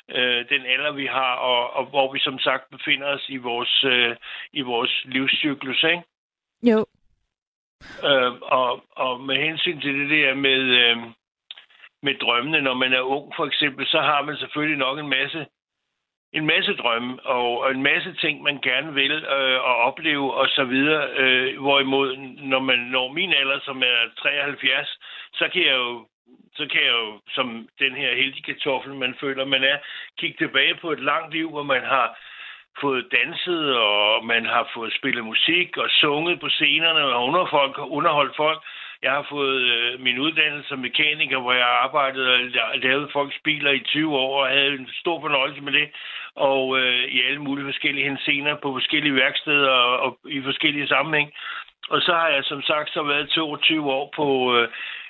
øh, den alder, vi har, og, og hvor vi som sagt befinder os i vores, øh, i vores livscyklus. Ikke? Jo. Øh, og, og med hensyn til det der med, øh, med drømmene, når man er ung for eksempel, så har man selvfølgelig nok en masse en masse drømme og, en masse ting, man gerne vil øh, og opleve og så videre. Øh, hvorimod, når man når min alder, som er 73, så kan jeg jo så kan jeg jo, som den her heldige kartoffel, man føler, man er, kigge tilbage på et langt liv, hvor man har fået danset, og man har fået spillet musik og sunget på scenerne og underholdt folk, underholdt folk. Jeg har fået øh, min uddannelse som mekaniker, hvor jeg arbejdede og lavede folks biler i 20 år og havde en stor fornøjelse med det. Og øh, i alle mulige forskellige hensener på forskellige værksteder og, og i forskellige sammenhæng. Og så har jeg som sagt så været 22 år på øh,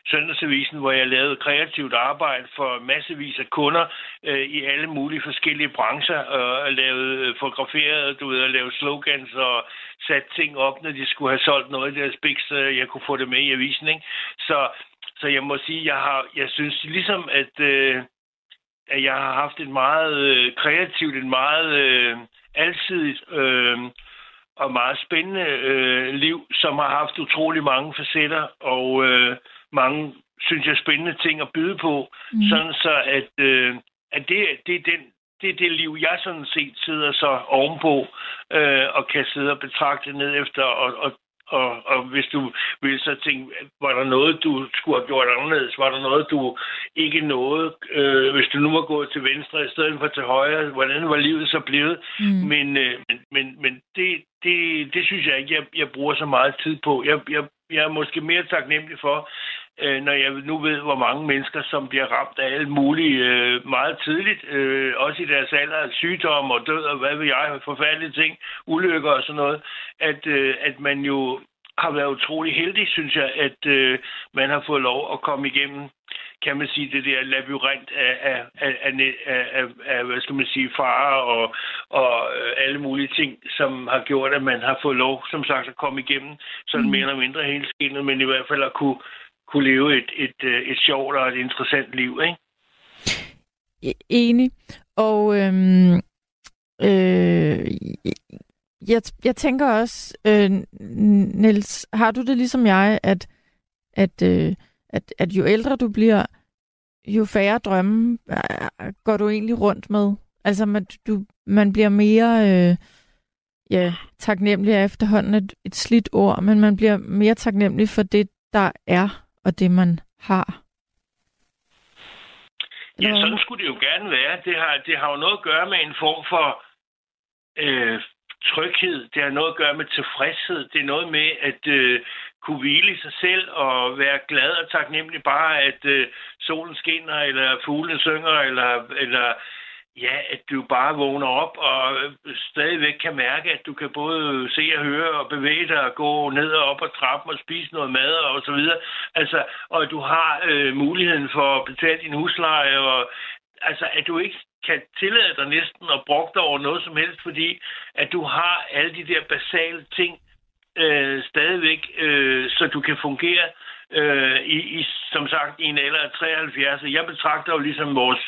Søndagsavisen, hvor jeg lavede kreativt arbejde for massevis af kunder øh, i alle mulige forskellige brancher, og lavede øh, fotograferet, du ved, og lavede slogans og sat ting op, når de skulle have solgt noget i deres biks, så jeg kunne få det med i avisen. Ikke? Så, så jeg må sige, jeg har, jeg synes ligesom, at, øh, at jeg har haft et meget øh, kreativt, et meget øh, alsidigt øh, og meget spændende øh, liv, som har haft utrolig mange facetter, og øh, mange, synes jeg, spændende ting at byde på, mm. sådan så at, øh, at det, det er den det er det liv, jeg sådan set sidder så ovenpå øh, og kan sidde og betragte ned efter og, og, og, og hvis du vil så tænke, var der noget, du skulle have gjort anderledes? Var der noget, du ikke nåede? Øh, hvis du nu var gået til venstre i stedet for til højre, hvordan var livet så blevet? Mm. Men, øh, men, men, men det, det, det synes jeg ikke, jeg, jeg bruger så meget tid på. Jeg, jeg, jeg er måske mere taknemmelig for, øh, når jeg nu ved, hvor mange mennesker, som bliver ramt af alt muligt øh, meget tidligt, øh, også i deres alder, sygdom og død og hvad ved jeg, forfærdelige ting, ulykker og sådan noget, at, øh, at man jo har været utrolig heldig, synes jeg, at øh, man har fået lov at komme igennem, kan man sige, det der labyrint af, af, af, af, af, af hvad skal man sige, farer og, og øh, alle mulige ting, som har gjort, at man har fået lov, som sagt, at komme igennem sådan mm. mere eller mindre hele skinnet, men i hvert fald at kunne kunne leve et, et, øh, et sjovt og et interessant liv, ikke? Enig. Og øhm, øh, jeg, jeg tænker også, øh, Niels, har du det ligesom jeg, at, at, øh, at, at jo ældre du bliver, jo færre drømme øh, går du egentlig rundt med? Altså, man, du, man bliver mere øh, ja, taknemmelig efterhånden et, et slidt ord, men man bliver mere taknemmelig for det, der er og det, man har? Ja, sådan skulle det jo gerne være. Det har, det har jo noget at gøre med en form for øh, tryghed. Det har noget at gøre med tilfredshed. Det er noget med at øh, kunne hvile i sig selv og være glad og taknemmelig bare, at øh, solen skinner, eller fuglene synger, eller, eller Ja, at du bare vågner op og øh, stadigvæk kan mærke, at du kan både se og høre og bevæge dig og gå ned og op ad trappen og spise noget mad og så videre. Altså, og at du har øh, muligheden for at betale din husleje og altså, at du ikke kan tillade dig næsten at brokke dig over noget som helst, fordi at du har alle de der basale ting øh, stadigvæk, øh, så du kan fungere øh, i, i, som sagt, i en alder af 73. Jeg betragter jo ligesom vores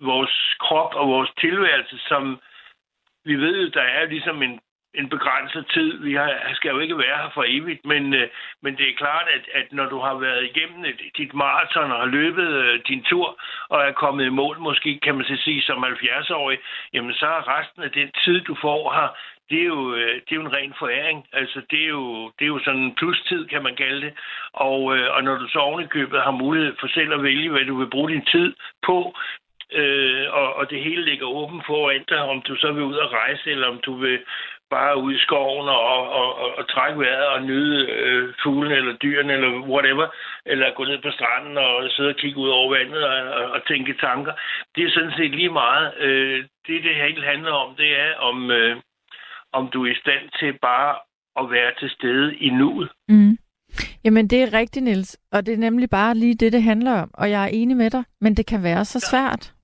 vores krop og vores tilværelse, som vi ved, der er ligesom en en begrænset tid. Vi har, skal jo ikke være her for evigt, men, øh, men det er klart, at, at når du har været igennem et, dit maraton og har løbet øh, din tur og er kommet i mål, måske kan man så sige som 70-årig, jamen så er resten af den tid, du får her, det er jo, øh, det er jo en ren foræring. Altså, det er jo, det er jo sådan en plus-tid, kan man kalde det. Og, øh, og når du så ovenikøbet har mulighed for selv at vælge, hvad du vil bruge din tid på, øh, og, og det hele ligger åben foran dig, om du så vil ud og rejse, eller om du vil bare ud i skoven og, og, og, og trække vejret og nyde øh, fuglene eller dyrene eller whatever, eller gå ned på stranden og sidde og kigge ud over vandet og, og, og tænke tanker. Det er sådan set lige meget. Øh, det, det hele handler om, det er, om, øh, om du er i stand til bare at være til stede i nuet. Mm. Jamen, det er rigtigt, Niels. Og det er nemlig bare lige det, det handler om. Og jeg er enig med dig, men det kan være så svært.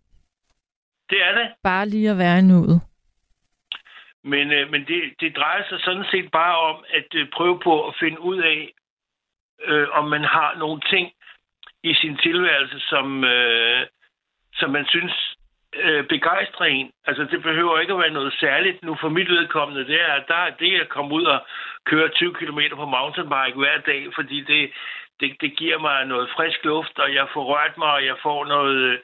Det er det. Bare lige at være i nuet. Men, øh, men det, det drejer sig sådan set bare om at øh, prøve på at finde ud af, øh, om man har nogle ting i sin tilværelse, som, øh, som man synes øh, begejstrer en. Altså, det behøver ikke at være noget særligt. Nu for mit vedkommende, det er, der er det at komme ud og køre 20 km på mountainbike hver dag, fordi det, det, det giver mig noget frisk luft, og jeg får rørt mig, og jeg får noget,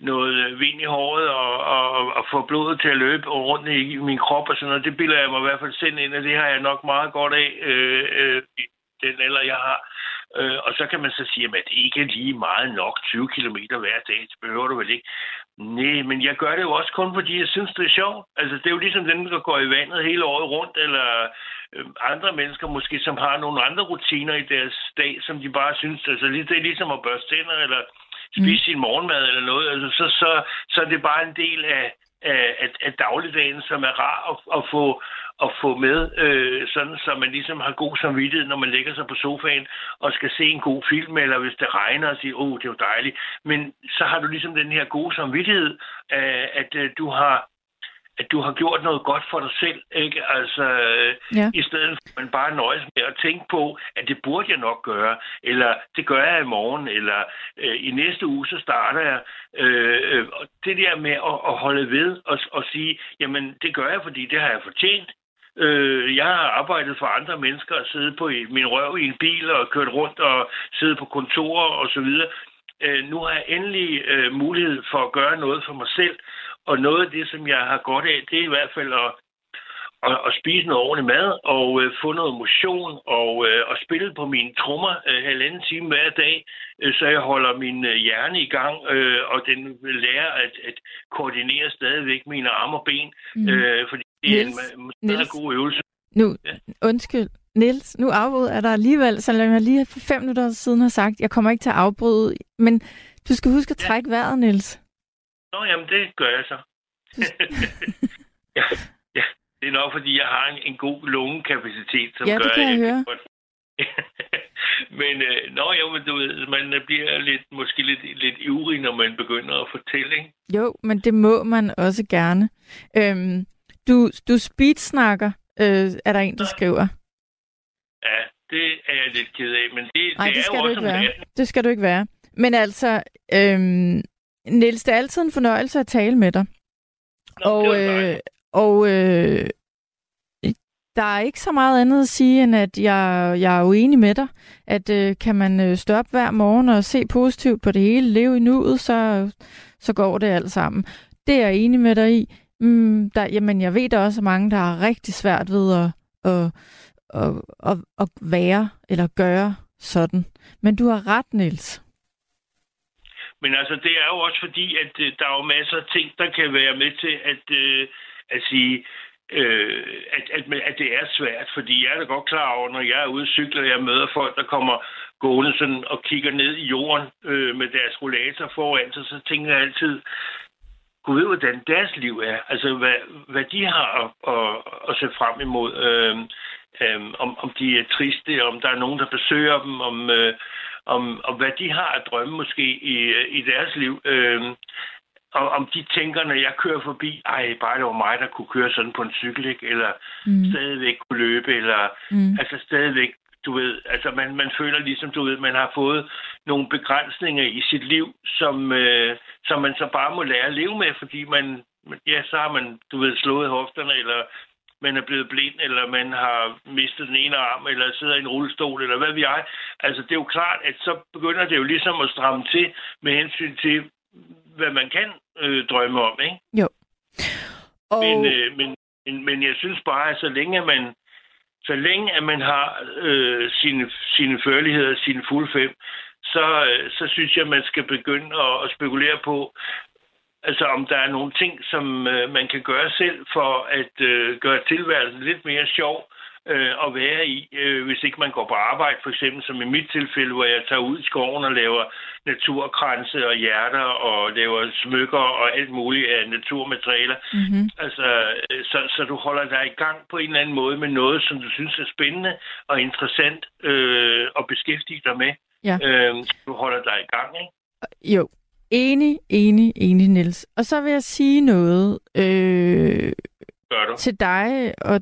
noget vind i håret, og, og, og får blodet til at løbe rundt i min krop og sådan noget. Det bilder jeg mig i hvert fald selv ind, og det har jeg nok meget godt af øh, øh, den alder, jeg har. Øh, og så kan man så sige, at det ikke er lige meget nok 20 km hver dag. Det behøver du vel ikke. Nej, men jeg gør det jo også kun, fordi jeg synes, det er sjovt. Altså, det er jo ligesom dem, der går i vandet hele året rundt, eller øh, andre mennesker måske, som har nogle andre rutiner i deres dag, som de bare synes, altså det er ligesom at børste tænder, eller spise mm. sin morgenmad, eller noget. Altså, så, så, så er det bare en del af, af, af, af dagligdagen, som er rar at, at få at få med, øh, sådan så man ligesom har god samvittighed, når man lægger sig på sofaen og skal se en god film, eller hvis det regner og siger, åh, oh, det er jo dejligt. Men så har du ligesom den her gode samvittighed, øh, at øh, du har at du har gjort noget godt for dig selv, ikke? Altså, ja. i stedet for at man bare nøjes med at tænke på, at det burde jeg nok gøre, eller det gør jeg i morgen, eller øh, i næste uge, så starter jeg. Øh, øh, det der med at, at holde ved og, og sige, jamen, det gør jeg, fordi det har jeg fortjent. Øh, jeg har arbejdet for andre mennesker og siddet på min røv i en bil og kørt rundt og siddet på kontorer og så videre. Øh, nu har jeg endelig øh, mulighed for at gøre noget for mig selv, og noget af det, som jeg har godt af, det er i hvert fald at, at, at spise noget ordentligt mad og øh, få noget motion og, øh, og spille på mine trommer øh, halvanden time hver dag, øh, så jeg holder min øh, hjerne i gang, øh, og den lærer at, at koordinere stadigvæk mine arme og ben, mm. øh, fordi det er Niels, en meget god øvelse. Nu, ja. undskyld, Niels, nu afbryder jeg dig alligevel, selvom jeg lige for fem minutter siden har sagt, jeg kommer ikke til at afbryde, men du skal huske at trække ja. vejret, Niels. Nå, jamen det gør jeg så. ja, ja, det er nok, fordi jeg har en, en god lungekapacitet, som ja, gør, det kan jeg, jeg høre. men, øh, nå, jo, men du ved, man bliver lidt, måske lidt, lidt ivrig, når man begynder at fortælle, ikke? Jo, men det må man også gerne. Øhm, du, du speedsnakker, øh, er der en, der skriver. Ja, det er jeg lidt ked af, men det, Nej, det, det er skal jo du også ikke være. Det skal du ikke være. Men altså, øhm, Niels, det er altid en fornøjelse at tale med dig. Nå, og øh, og øh, der er ikke så meget andet at sige, end at jeg, jeg er uenig med dig. At øh, kan man øh, stå op hver morgen og se positivt på det hele, leve i nuet, så, så går det alt sammen. Det er jeg enig med dig i. Mm, der, jamen, jeg ved, der også er mange, der har rigtig svært ved at, at, at, at, at være eller gøre sådan. Men du har ret, Niels. Men altså, det er jo også fordi, at øh, der er jo masser af ting, der kan være med til at, øh, at sige, øh, at, at, at det er svært. Fordi jeg er da godt klar over, når jeg er ude og cykler, og jeg møder folk, der kommer gående sådan og kigger ned i jorden øh, med deres rollator foran sig, så tænker jeg altid, Gud ved, hvordan deres liv er. Altså, hvad, hvad de har at, at, at se frem imod. Øh, øh, om, om de er triste, om der er nogen, der besøger dem, om, øh, om, om hvad de har at drømme måske i, i deres liv. Øh, og om de tænker, når jeg kører forbi, ej, bare det var mig, der kunne køre sådan på en cykel, ikke? eller mm. stadigvæk kunne løbe, eller mm. altså stadigvæk, du ved, altså man, man føler ligesom, du ved, man har fået nogle begrænsninger i sit liv, som, øh, som man så bare må lære at leve med, fordi man, ja, så har man, du ved, slået hofterne, eller man er blevet blind, eller man har mistet den ene arm, eller sidder i en rullestol, eller hvad vi er. Altså, det er jo klart, at så begynder det jo ligesom at stramme til med hensyn til, hvad man kan øh, drømme om, ikke? Jo. Og... Men, øh, men, men, men jeg synes bare, at så længe man, så længe at man har øh, sine, sine førligheder, sine fulde fem, så, øh, så synes jeg, man skal begynde at, at spekulere på, altså om der er nogle ting, som øh, man kan gøre selv for at øh, gøre tilværelsen lidt mere sjov øh, at være i, øh, hvis ikke man går på arbejde, for eksempel som i mit tilfælde, hvor jeg tager ud i skoven og laver naturkranse og hjerter og laver smykker og alt muligt af naturmaterialer. Mm-hmm. Altså, øh, så, så du holder dig i gang på en eller anden måde med noget, som du synes er spændende og interessant øh, at beskæftige dig med. Ja. Øh, du holder dig i gang, ikke? Jo, Enig, enig, enig, Niels. Og så vil jeg sige noget øh, til dig og,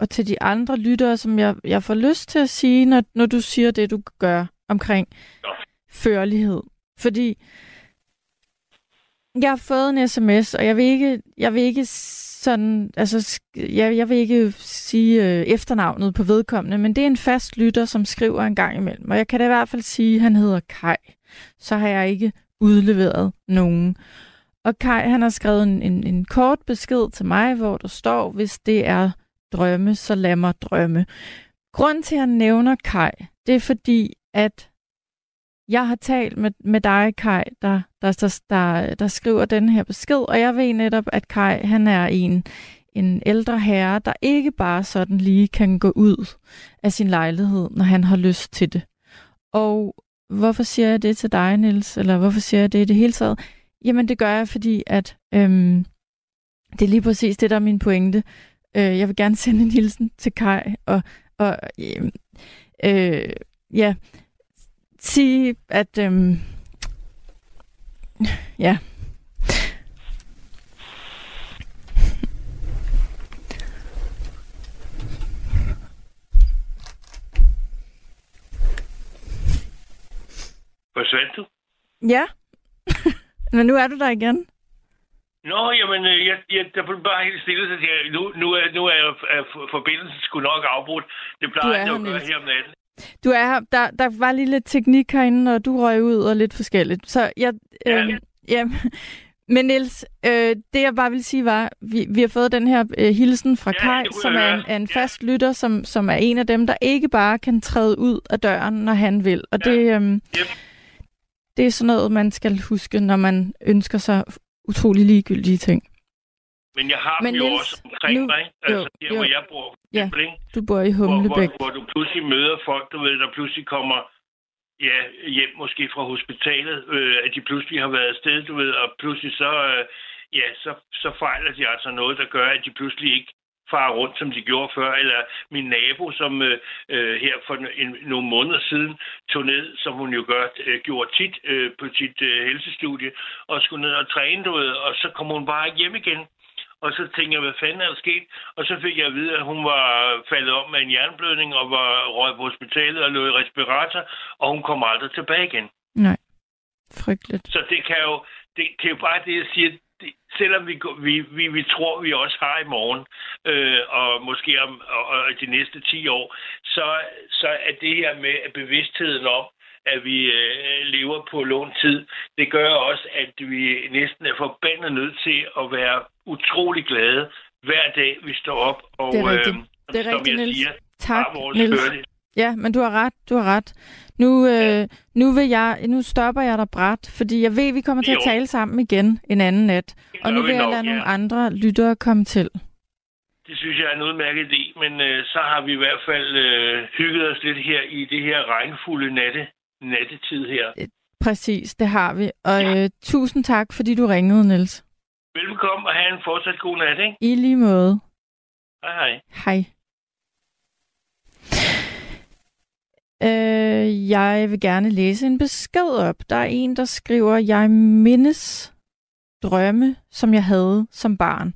og til de andre lyttere, som jeg, jeg får lyst til at sige, når, når du siger det, du gør omkring ja. førlighed. Fordi jeg har fået en sms, og jeg vil ikke, jeg vil ikke sådan, altså, jeg, jeg vil ikke sige øh, efternavnet på vedkommende, men det er en fast lytter, som skriver en gang imellem. Og jeg kan da i hvert fald sige, at han hedder Kai. Så har jeg ikke udleveret nogen. Og Kai, han har skrevet en, en, en kort besked til mig, hvor der står, hvis det er drømme, så lad mig drømme. Grunden til, at han nævner Kai, det er fordi, at jeg har talt med, med dig, Kai, der, der, der, der, der skriver den her besked, og jeg ved netop, at Kai, han er en, en ældre herre, der ikke bare sådan lige kan gå ud af sin lejlighed, når han har lyst til det. Og Hvorfor siger jeg det til dig, Niels? Eller hvorfor siger jeg det i det hele taget? Jamen, det gør jeg, fordi at øhm, det er lige præcis det, der er min pointe. Øh, jeg vil gerne sende en hilsen til Kai, og, og øh, øh, ja, sige, at øhm, ja, Forsvandt du? Ja. Men nu er du der igen. Nå, jamen, øh, jeg, jeg, der blev bare helt stille, så jeg, nu, nu, er, nu er, er forbindelsen sgu nok afbrudt. Det plejer jeg at gøre her om natten. Du er her. Der, der var lige lidt teknik herinde, og du røg ud og lidt forskelligt. Så jeg... Øh, ja. ja. Men Niels, øh, det jeg bare vil sige var, vi, vi har fået den her øh, hilsen fra ja, Kai, som er en, er en fast ja. lytter, som, som er en af dem, der ikke bare kan træde ud af døren, når han vil. Og ja. det, øh, yep. Det er sådan noget, man skal huske, når man ønsker sig utrolig ligegyldige ting. Men jeg har Men dem jo Niels, også omkring nu, mig, altså jo, der, jo. hvor jeg bor. Ja, du bor i Humlebæk. Hvor, hvor, hvor du pludselig møder folk, du ved, der pludselig kommer ja, hjem måske fra hospitalet, øh, at de pludselig har været afsted, du ved, og pludselig så, øh, ja, så, så fejler de altså noget, der gør, at de pludselig ikke fare rundt, som de gjorde før, eller min nabo, som øh, øh, her for en, nogle måneder siden tog ned, som hun jo gør, øh, gjorde tit øh, på sit øh, helsestudie, og skulle ned og træne, du ved, og så kom hun bare ikke hjem igen. Og så tænkte jeg, hvad fanden er der sket? Og så fik jeg at vide, at hun var faldet om med en jernblødning og var røget på hospitalet og lå i respirator, og hun kom aldrig tilbage igen. Nej, frygteligt. Så det kan jo, det, det er jo bare det, jeg siger, selvom vi, vi, vi, vi tror, vi også har i morgen, øh, og måske om og, og de næste 10 år, så, så er det her med bevidstheden om, at vi øh, lever på lånt tid, det gør også, at vi næsten er forbandet nødt til at være utrolig glade hver dag, vi står op. Og, det er rigtigt, øh, det er rigtigt Niels. Siger, tak, Niels. Ja, men du har ret, du har ret. Nu, øh, ja. nu, vil jeg, nu stopper jeg dig bræt, fordi jeg ved, at vi kommer til jo. at tale sammen igen en anden nat. Og nu vil jeg lade ja. nogle andre lyttere komme til. Det synes jeg er en udmærket idé, men øh, så har vi i hvert fald øh, hygget os lidt her i det her regnfulde natte, nattetid her. Øh, præcis, det har vi. Og ja. øh, tusind tak, fordi du ringede, Niels. Velkommen og have en fortsat god nat, ikke? I lige måde. Hej hej. Hej. Øh, jeg vil gerne læse en besked op. Der er en, der skriver, jeg mindes drømme, som jeg havde som barn.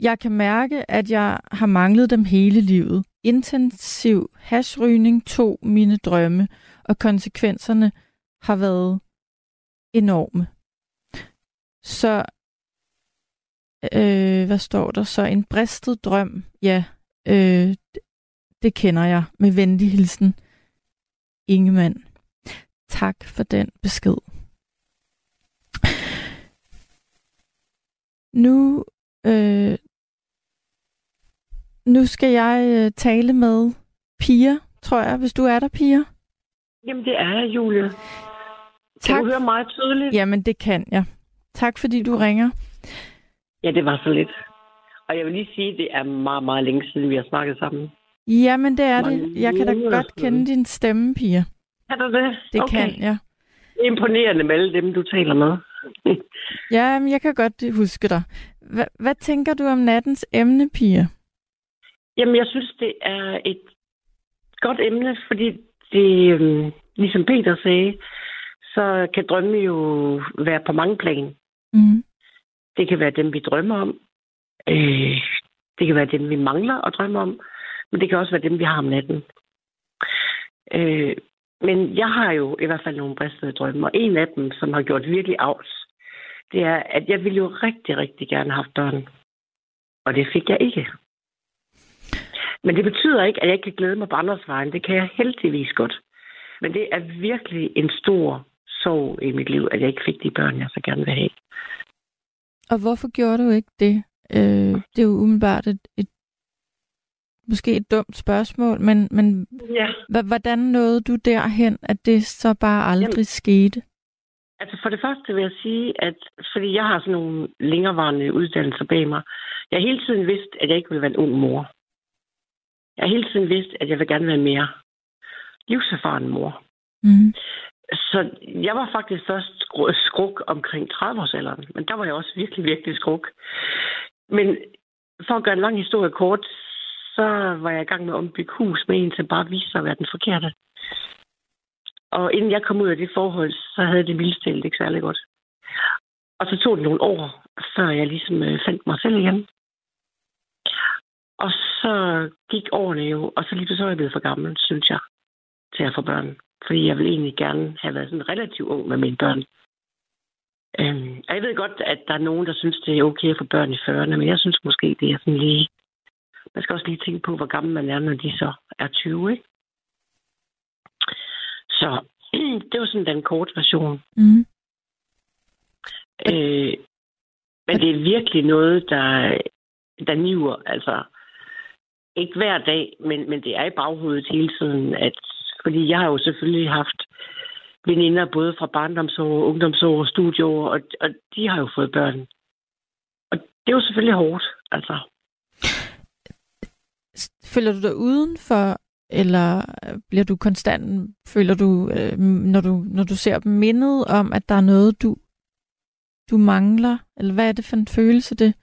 Jeg kan mærke, at jeg har manglet dem hele livet. Intensiv hashrygning tog mine drømme, og konsekvenserne har været enorme. Så øh, hvad står der så? En bristet drøm. Ja, øh, det kender jeg. Med venlig hilsen. Ingemann. Tak for den besked. Nu, øh, nu skal jeg øh, tale med Pia, tror jeg, hvis du er der, Pia. Jamen, det er jeg, Julie. Kan Tak. du høre meget tydeligt? Jamen, det kan jeg. Tak, fordi du ringer. Ja, det var så lidt. Og jeg vil lige sige, at det er meget, meget længe siden, vi har snakket sammen. Jamen, det er Mange det. Jeg kan da godt kende din stemme, Pia. Kan du det? Det okay. kan jeg. Det er imponerende med alle dem, du taler med. Ja, men jeg kan godt huske dig. Hva, hvad tænker du om nattens emne, Pia? Jamen, jeg synes, det er et godt emne, fordi det, øhm, ligesom Peter sagde, så kan drømme jo være på mange plan. Mm. Det kan være dem, vi drømmer om. Øh, det kan være dem, vi mangler at drømme om. Men det kan også være dem, vi har om natten. Øh, men jeg har jo i hvert fald nogle bristede drømme, og en af dem, som har gjort virkelig afs, det er, at jeg ville jo rigtig, rigtig gerne have haft børn. Og det fik jeg ikke. Men det betyder ikke, at jeg ikke kan glæde mig på andres vejen. Det kan jeg heldigvis godt. Men det er virkelig en stor sorg i mit liv, at jeg ikke fik de børn, jeg så gerne vil have. Og hvorfor gjorde du ikke det? Øh, det er jo umiddelbart et, et måske et dumt spørgsmål, men, men Ja. hvordan nåede du derhen, at det så bare aldrig Jamen- skete? Altså for det første vil jeg sige, at fordi jeg har sådan nogle længerevarende uddannelser bag mig, jeg har hele tiden vidst, at jeg ikke vil være en ung mor. Jeg har hele tiden vidst, at jeg vil gerne være mere livserfaren mor. Mm. Så jeg var faktisk først skru- skruk omkring 30-årsalderen, men der var jeg også virkelig, virkelig skruk. Men for at gøre en lang historie kort, så var jeg i gang med at ombygge hus med en, som bare viste sig at være den forkerte. Og inden jeg kom ud af det forhold, så havde det vildstællet ikke særlig godt. Og så tog det nogle år, før jeg ligesom øh, fandt mig selv igen. Og så gik årene jo, og så lige så er jeg blevet for gammel, synes jeg, til at få børn. Fordi jeg vil egentlig gerne have været sådan relativt ung med mine børn. Øhm, og jeg ved godt, at der er nogen, der synes, det er okay at få børn i 40'erne, men jeg synes måske, det er sådan lige... Man skal også lige tænke på, hvor gammel man er, når de så er 20, ikke? Så det var sådan den korte version. Mm. Øh, men det er virkelig noget, der, der niver. Altså, ikke hver dag, men, men det er i baghovedet hele tiden. At, fordi jeg har jo selvfølgelig haft veninder både fra barndomsår, ungdomsår og studieår, og, og de har jo fået børn. Og det er jo selvfølgelig hårdt, altså. Føler du dig udenfor, eller bliver du konstant, føler du, øh, når du, når du ser dem mindet om, at der er noget, du, du mangler? Eller hvad er det for en følelse, det?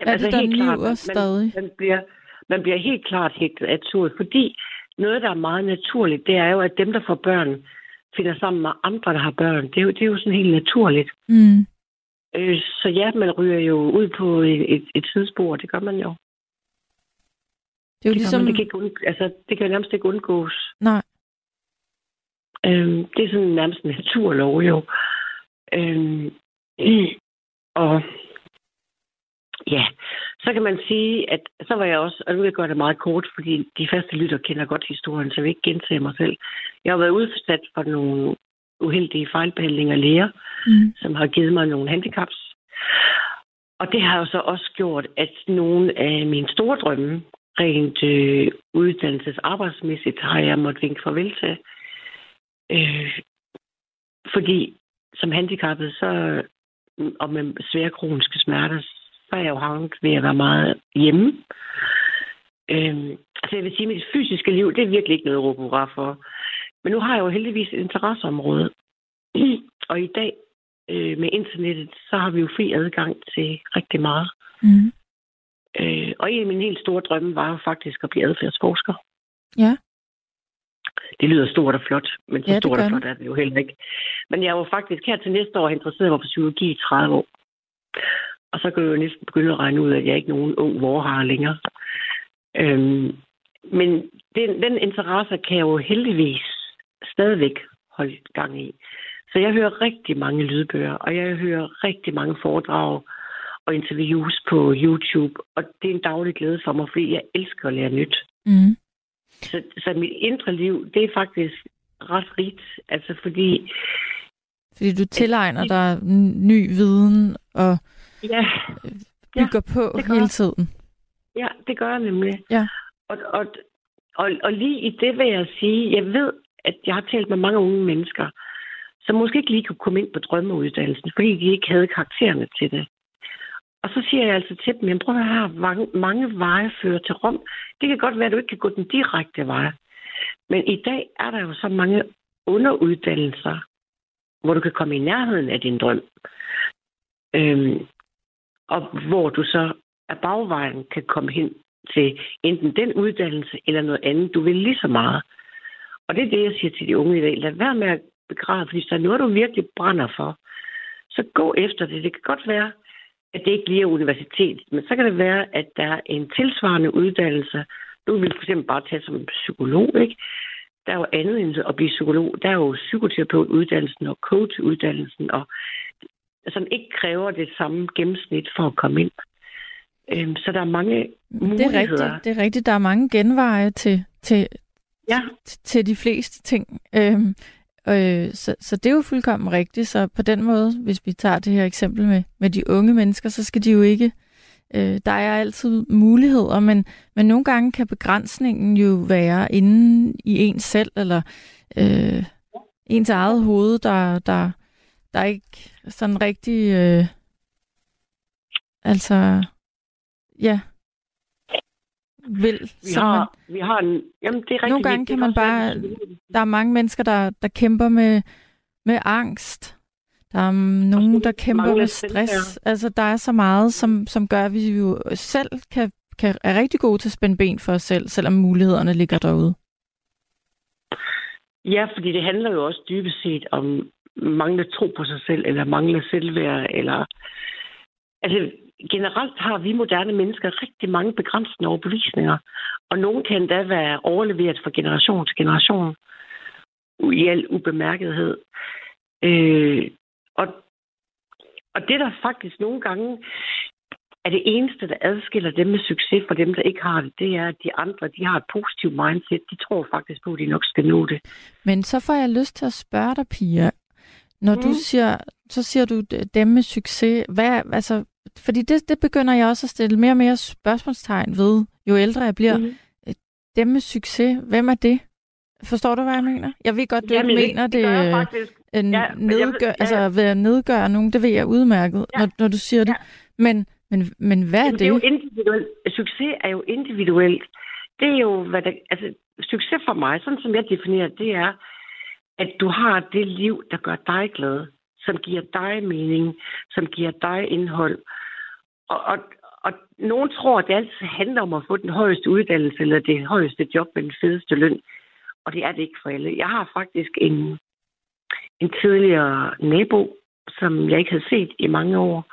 Er det, der helt klart, man- stadig? Man bliver, man bliver helt klart hægtet af toget, fordi noget, der er meget naturligt, det er jo, at dem, der får børn, finder sammen med andre, der har børn. Det er jo, det er jo sådan helt naturligt. Mm. Øh, så ja, man ryger jo ud på et, et, et sidespor, det gør man jo. Det er jo Det, ligesom... man, det, kan ikke altså, det kan jo nærmest ikke undgås. Nej. Øhm, det er sådan nærmest en naturlov jo. Øhm, og ja, så kan man sige, at så var jeg også, og nu vil jeg gøre det meget kort, fordi de faste lytter kender godt historien, så jeg vil ikke gentage mig selv. Jeg har været udsat for nogle uheldige fejlbehandlinger af læger, Mm. som har givet mig nogle handicaps. Og det har jo så også gjort, at nogle af mine store drømme, rent øh, uddannelses arbejdsmæssigt, har jeg måttet vinke farvel til. Øh, fordi som handicappet, så, og med svære kroniske smerter, er jeg jo havnet ved at være meget hjemme. Øh, altså jeg vil sige, at mit fysiske liv, det er virkelig ikke noget at råbe hurra for. Men nu har jeg jo heldigvis et interesseområde. Og i dag, øh, med internettet, så har vi jo fri adgang til rigtig meget. Mm. Øh, og en af mine helt store drømme var jo faktisk at blive adfærdsforsker. Ja. Det lyder stort og flot, men så Ja, stort og flot er det jo heller ikke. Men jeg var faktisk her til næste år interesseret mig for psykologi i 30 år. Og så kan jeg jo næsten begynde at regne ud, at jeg ikke er nogen ung vorhar længere. Øhm, men den, den interesse kan jeg jo heldigvis stadigvæk holde gang i. Så jeg hører rigtig mange lydbøger, og jeg hører rigtig mange foredrag. og interviews på YouTube. Og det er en daglig glæde for mig, fordi jeg elsker at lære nyt. Mm. Så, så mit indre liv, det er faktisk ret rigt. Altså fordi... Fordi du tilegner dig ny viden og ja, bygger ja, på hele tiden. Ja, det gør jeg nemlig. Ja. Og, og, og, og lige i det vil jeg sige, jeg ved, at jeg har talt med mange unge mennesker, som måske ikke lige kunne komme ind på drømmeuddannelsen, fordi de ikke havde karaktererne til det. Og så siger jeg altså til dem, at prøv at høre, mange, mange veje fører til Rom. Det kan godt være, at du ikke kan gå den direkte vej. Men i dag er der jo så mange underuddannelser, hvor du kan komme i nærheden af din drøm. Øhm, og hvor du så af bagvejen kan komme hen til enten den uddannelse eller noget andet, du vil lige så meget. Og det er det, jeg siger til de unge i dag. Lad være med at begræde, fordi hvis der er noget, du virkelig brænder for, så gå efter det. Det kan godt være, at det ikke lige er universitet, men så kan det være, at der er en tilsvarende uddannelse. Du vil for eksempel bare tage som psykolog, ikke? Der er jo andet end at blive psykolog. Der er jo psykoterapeutuddannelsen og coachuddannelsen, og som ikke kræver det samme gennemsnit for at komme ind. Øhm, så der er mange muligheder. Det er rigtigt. Det er rigtigt. Der er mange genveje til, til, ja. til de fleste ting. Øhm, øh, så, så det er jo fuldkommen rigtigt. Så på den måde, hvis vi tager det her eksempel med, med de unge mennesker, så skal de jo ikke... Øh, der er altid muligheder, men, men nogle gange kan begrænsningen jo være inde i ens selv, eller øh, ens eget hoved, der, der, der ikke sådan rigtig... Øh, altså ja, vil. Vi har, man, vi har en, jamen det er rigtig Nogle gange kan man bare, der er mange mennesker, der, der kæmper med, med angst. Der er nogen, der kæmper med stress. Altså, der er så meget, som, som gør, at vi jo selv kan, kan, er rigtig gode til at spænde ben for os selv, selvom mulighederne ligger derude. Ja, fordi det handler jo også dybest set om mangler tro på sig selv, eller mangler selvværd, eller... Altså, generelt har vi moderne mennesker rigtig mange begrænsende overbevisninger, og nogle kan da være overleveret fra generation til generation i al ubemærkethed. Øh, og, og det der faktisk nogle gange er det eneste, der adskiller dem med succes fra dem, der ikke har det, det er, at de andre de har et positivt mindset. De tror faktisk på, at de nok skal nå det. Men så får jeg lyst til at spørge dig, Pia. Når mm. du siger, så siger du dem med succes. Hvad, altså, fordi det, det begynder jeg også at stille mere og mere spørgsmålstegn ved, jo ældre jeg bliver. Mm. Dem med succes, hvem er det? Forstår du, hvad jeg mener? Jeg ved godt, du Jamen, ikke mener det, det faktisk. en ja, nedgør, ja, altså ved at nedgøre nogen, det ved jeg udmærket, ja. når, når du siger ja. det. Men, men, men hvad Jamen, er det? det er jo individuelt. Succes er jo individuelt. Det er jo, hvad der, altså, succes for mig, sådan som jeg definerer det, er, at du har det liv, der gør dig glad som giver dig mening, som giver dig indhold. Og, og, og nogen tror, at det altid handler om at få den højeste uddannelse eller det højeste job med den fedeste løn. Og det er det ikke for alle. Jeg har faktisk en, en tidligere nabo, som jeg ikke havde set i mange år.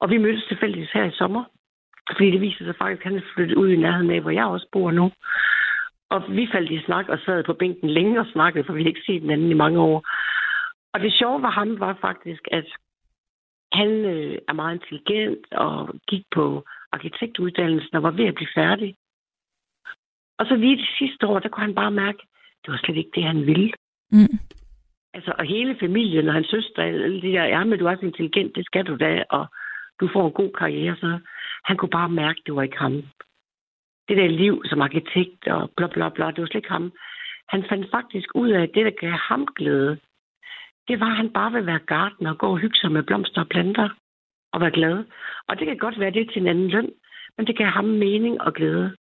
Og vi mødtes tilfældigvis her i sommer. Fordi det viser sig faktisk, at han er flyttet ud i nærheden af, hvor jeg også bor nu. Og vi faldt i snak og sad på bænken længe og snakkede, for vi har ikke set den anden i mange år. Og det sjove var ham var faktisk, at han øh, er meget intelligent og gik på arkitektuddannelsen og var ved at blive færdig. Og så lige det sidste år, der kunne han bare mærke, at det var slet ikke det, han ville. Mm. Altså, og hele familien og hans søster, alle de der, ja, men du er så intelligent, det skal du da, og du får en god karriere, så han kunne bare mærke, at det var ikke ham. Det der liv som arkitekt og bla bla bla, det var slet ikke ham. Han fandt faktisk ud af, at det, der gav ham glæde, det var, at han bare vil være gartner og gå og hygge sig med blomster og planter og være glad. Og det kan godt være, det til en anden løn, men det kan have ham mening og glæde.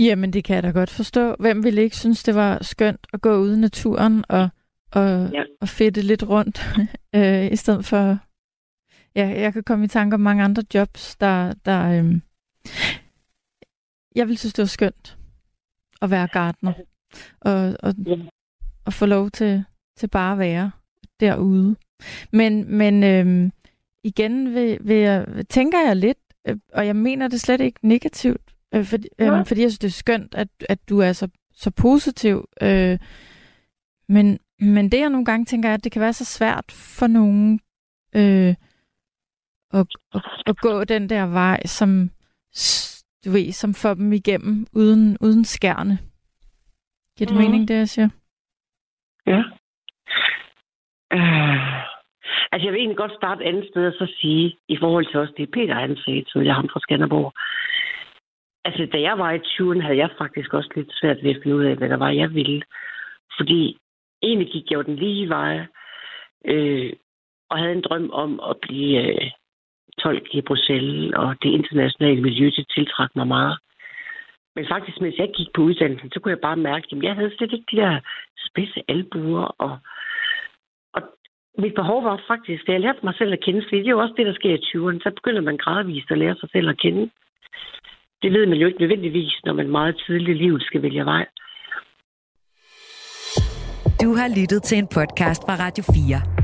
Jamen, det kan jeg da godt forstå. Hvem ville ikke synes, det var skønt at gå ud i naturen og, og, ja. og fedte lidt rundt, øh, i stedet for... Ja, jeg kan komme i tanke om mange andre jobs, der... der øh, jeg vil synes, det var skønt at være gartner. Og, og at få lov til, til bare at være derude. Men, men øhm, igen vil, vil jeg, tænker jeg lidt, øh, og jeg mener det slet ikke negativt, øh, for, øh, ja. fordi jeg synes, det er skønt, at, at du er så, så positiv. Øh, men, men det, jeg nogle gange tænker, er, at det kan være så svært for nogen, øh, at, at, at gå den der vej, som, du ved, som får dem igennem uden, uden skærne. Giver det mm. mening, det jeg siger? Ja. Uh, altså, jeg vil egentlig godt starte et andet sted og så sige, i forhold til også det, Peter han sagde, så jeg ham fra Skanderborg. Altså, da jeg var i 20'erne, havde jeg faktisk også lidt svært ved at finde ud af, hvad der var, jeg ville. Fordi egentlig gik jeg jo den lige vej, øh, og havde en drøm om at blive øh, tolk i Bruxelles, og det internationale miljø, det tiltrak mig meget. Men faktisk, mens jeg gik på uddannelsen, så kunne jeg bare mærke, at jeg havde slet ikke de der spidse albuer. Og, og mit behov var faktisk, da jeg lærte mig selv at kende, fordi det er jo også det, der sker i 20'erne, så begynder man gradvist at lære sig selv at kende. Det ved man jo ikke nødvendigvis, når man meget tidligt i livet skal vælge vej. Du har lyttet til en podcast fra Radio 4.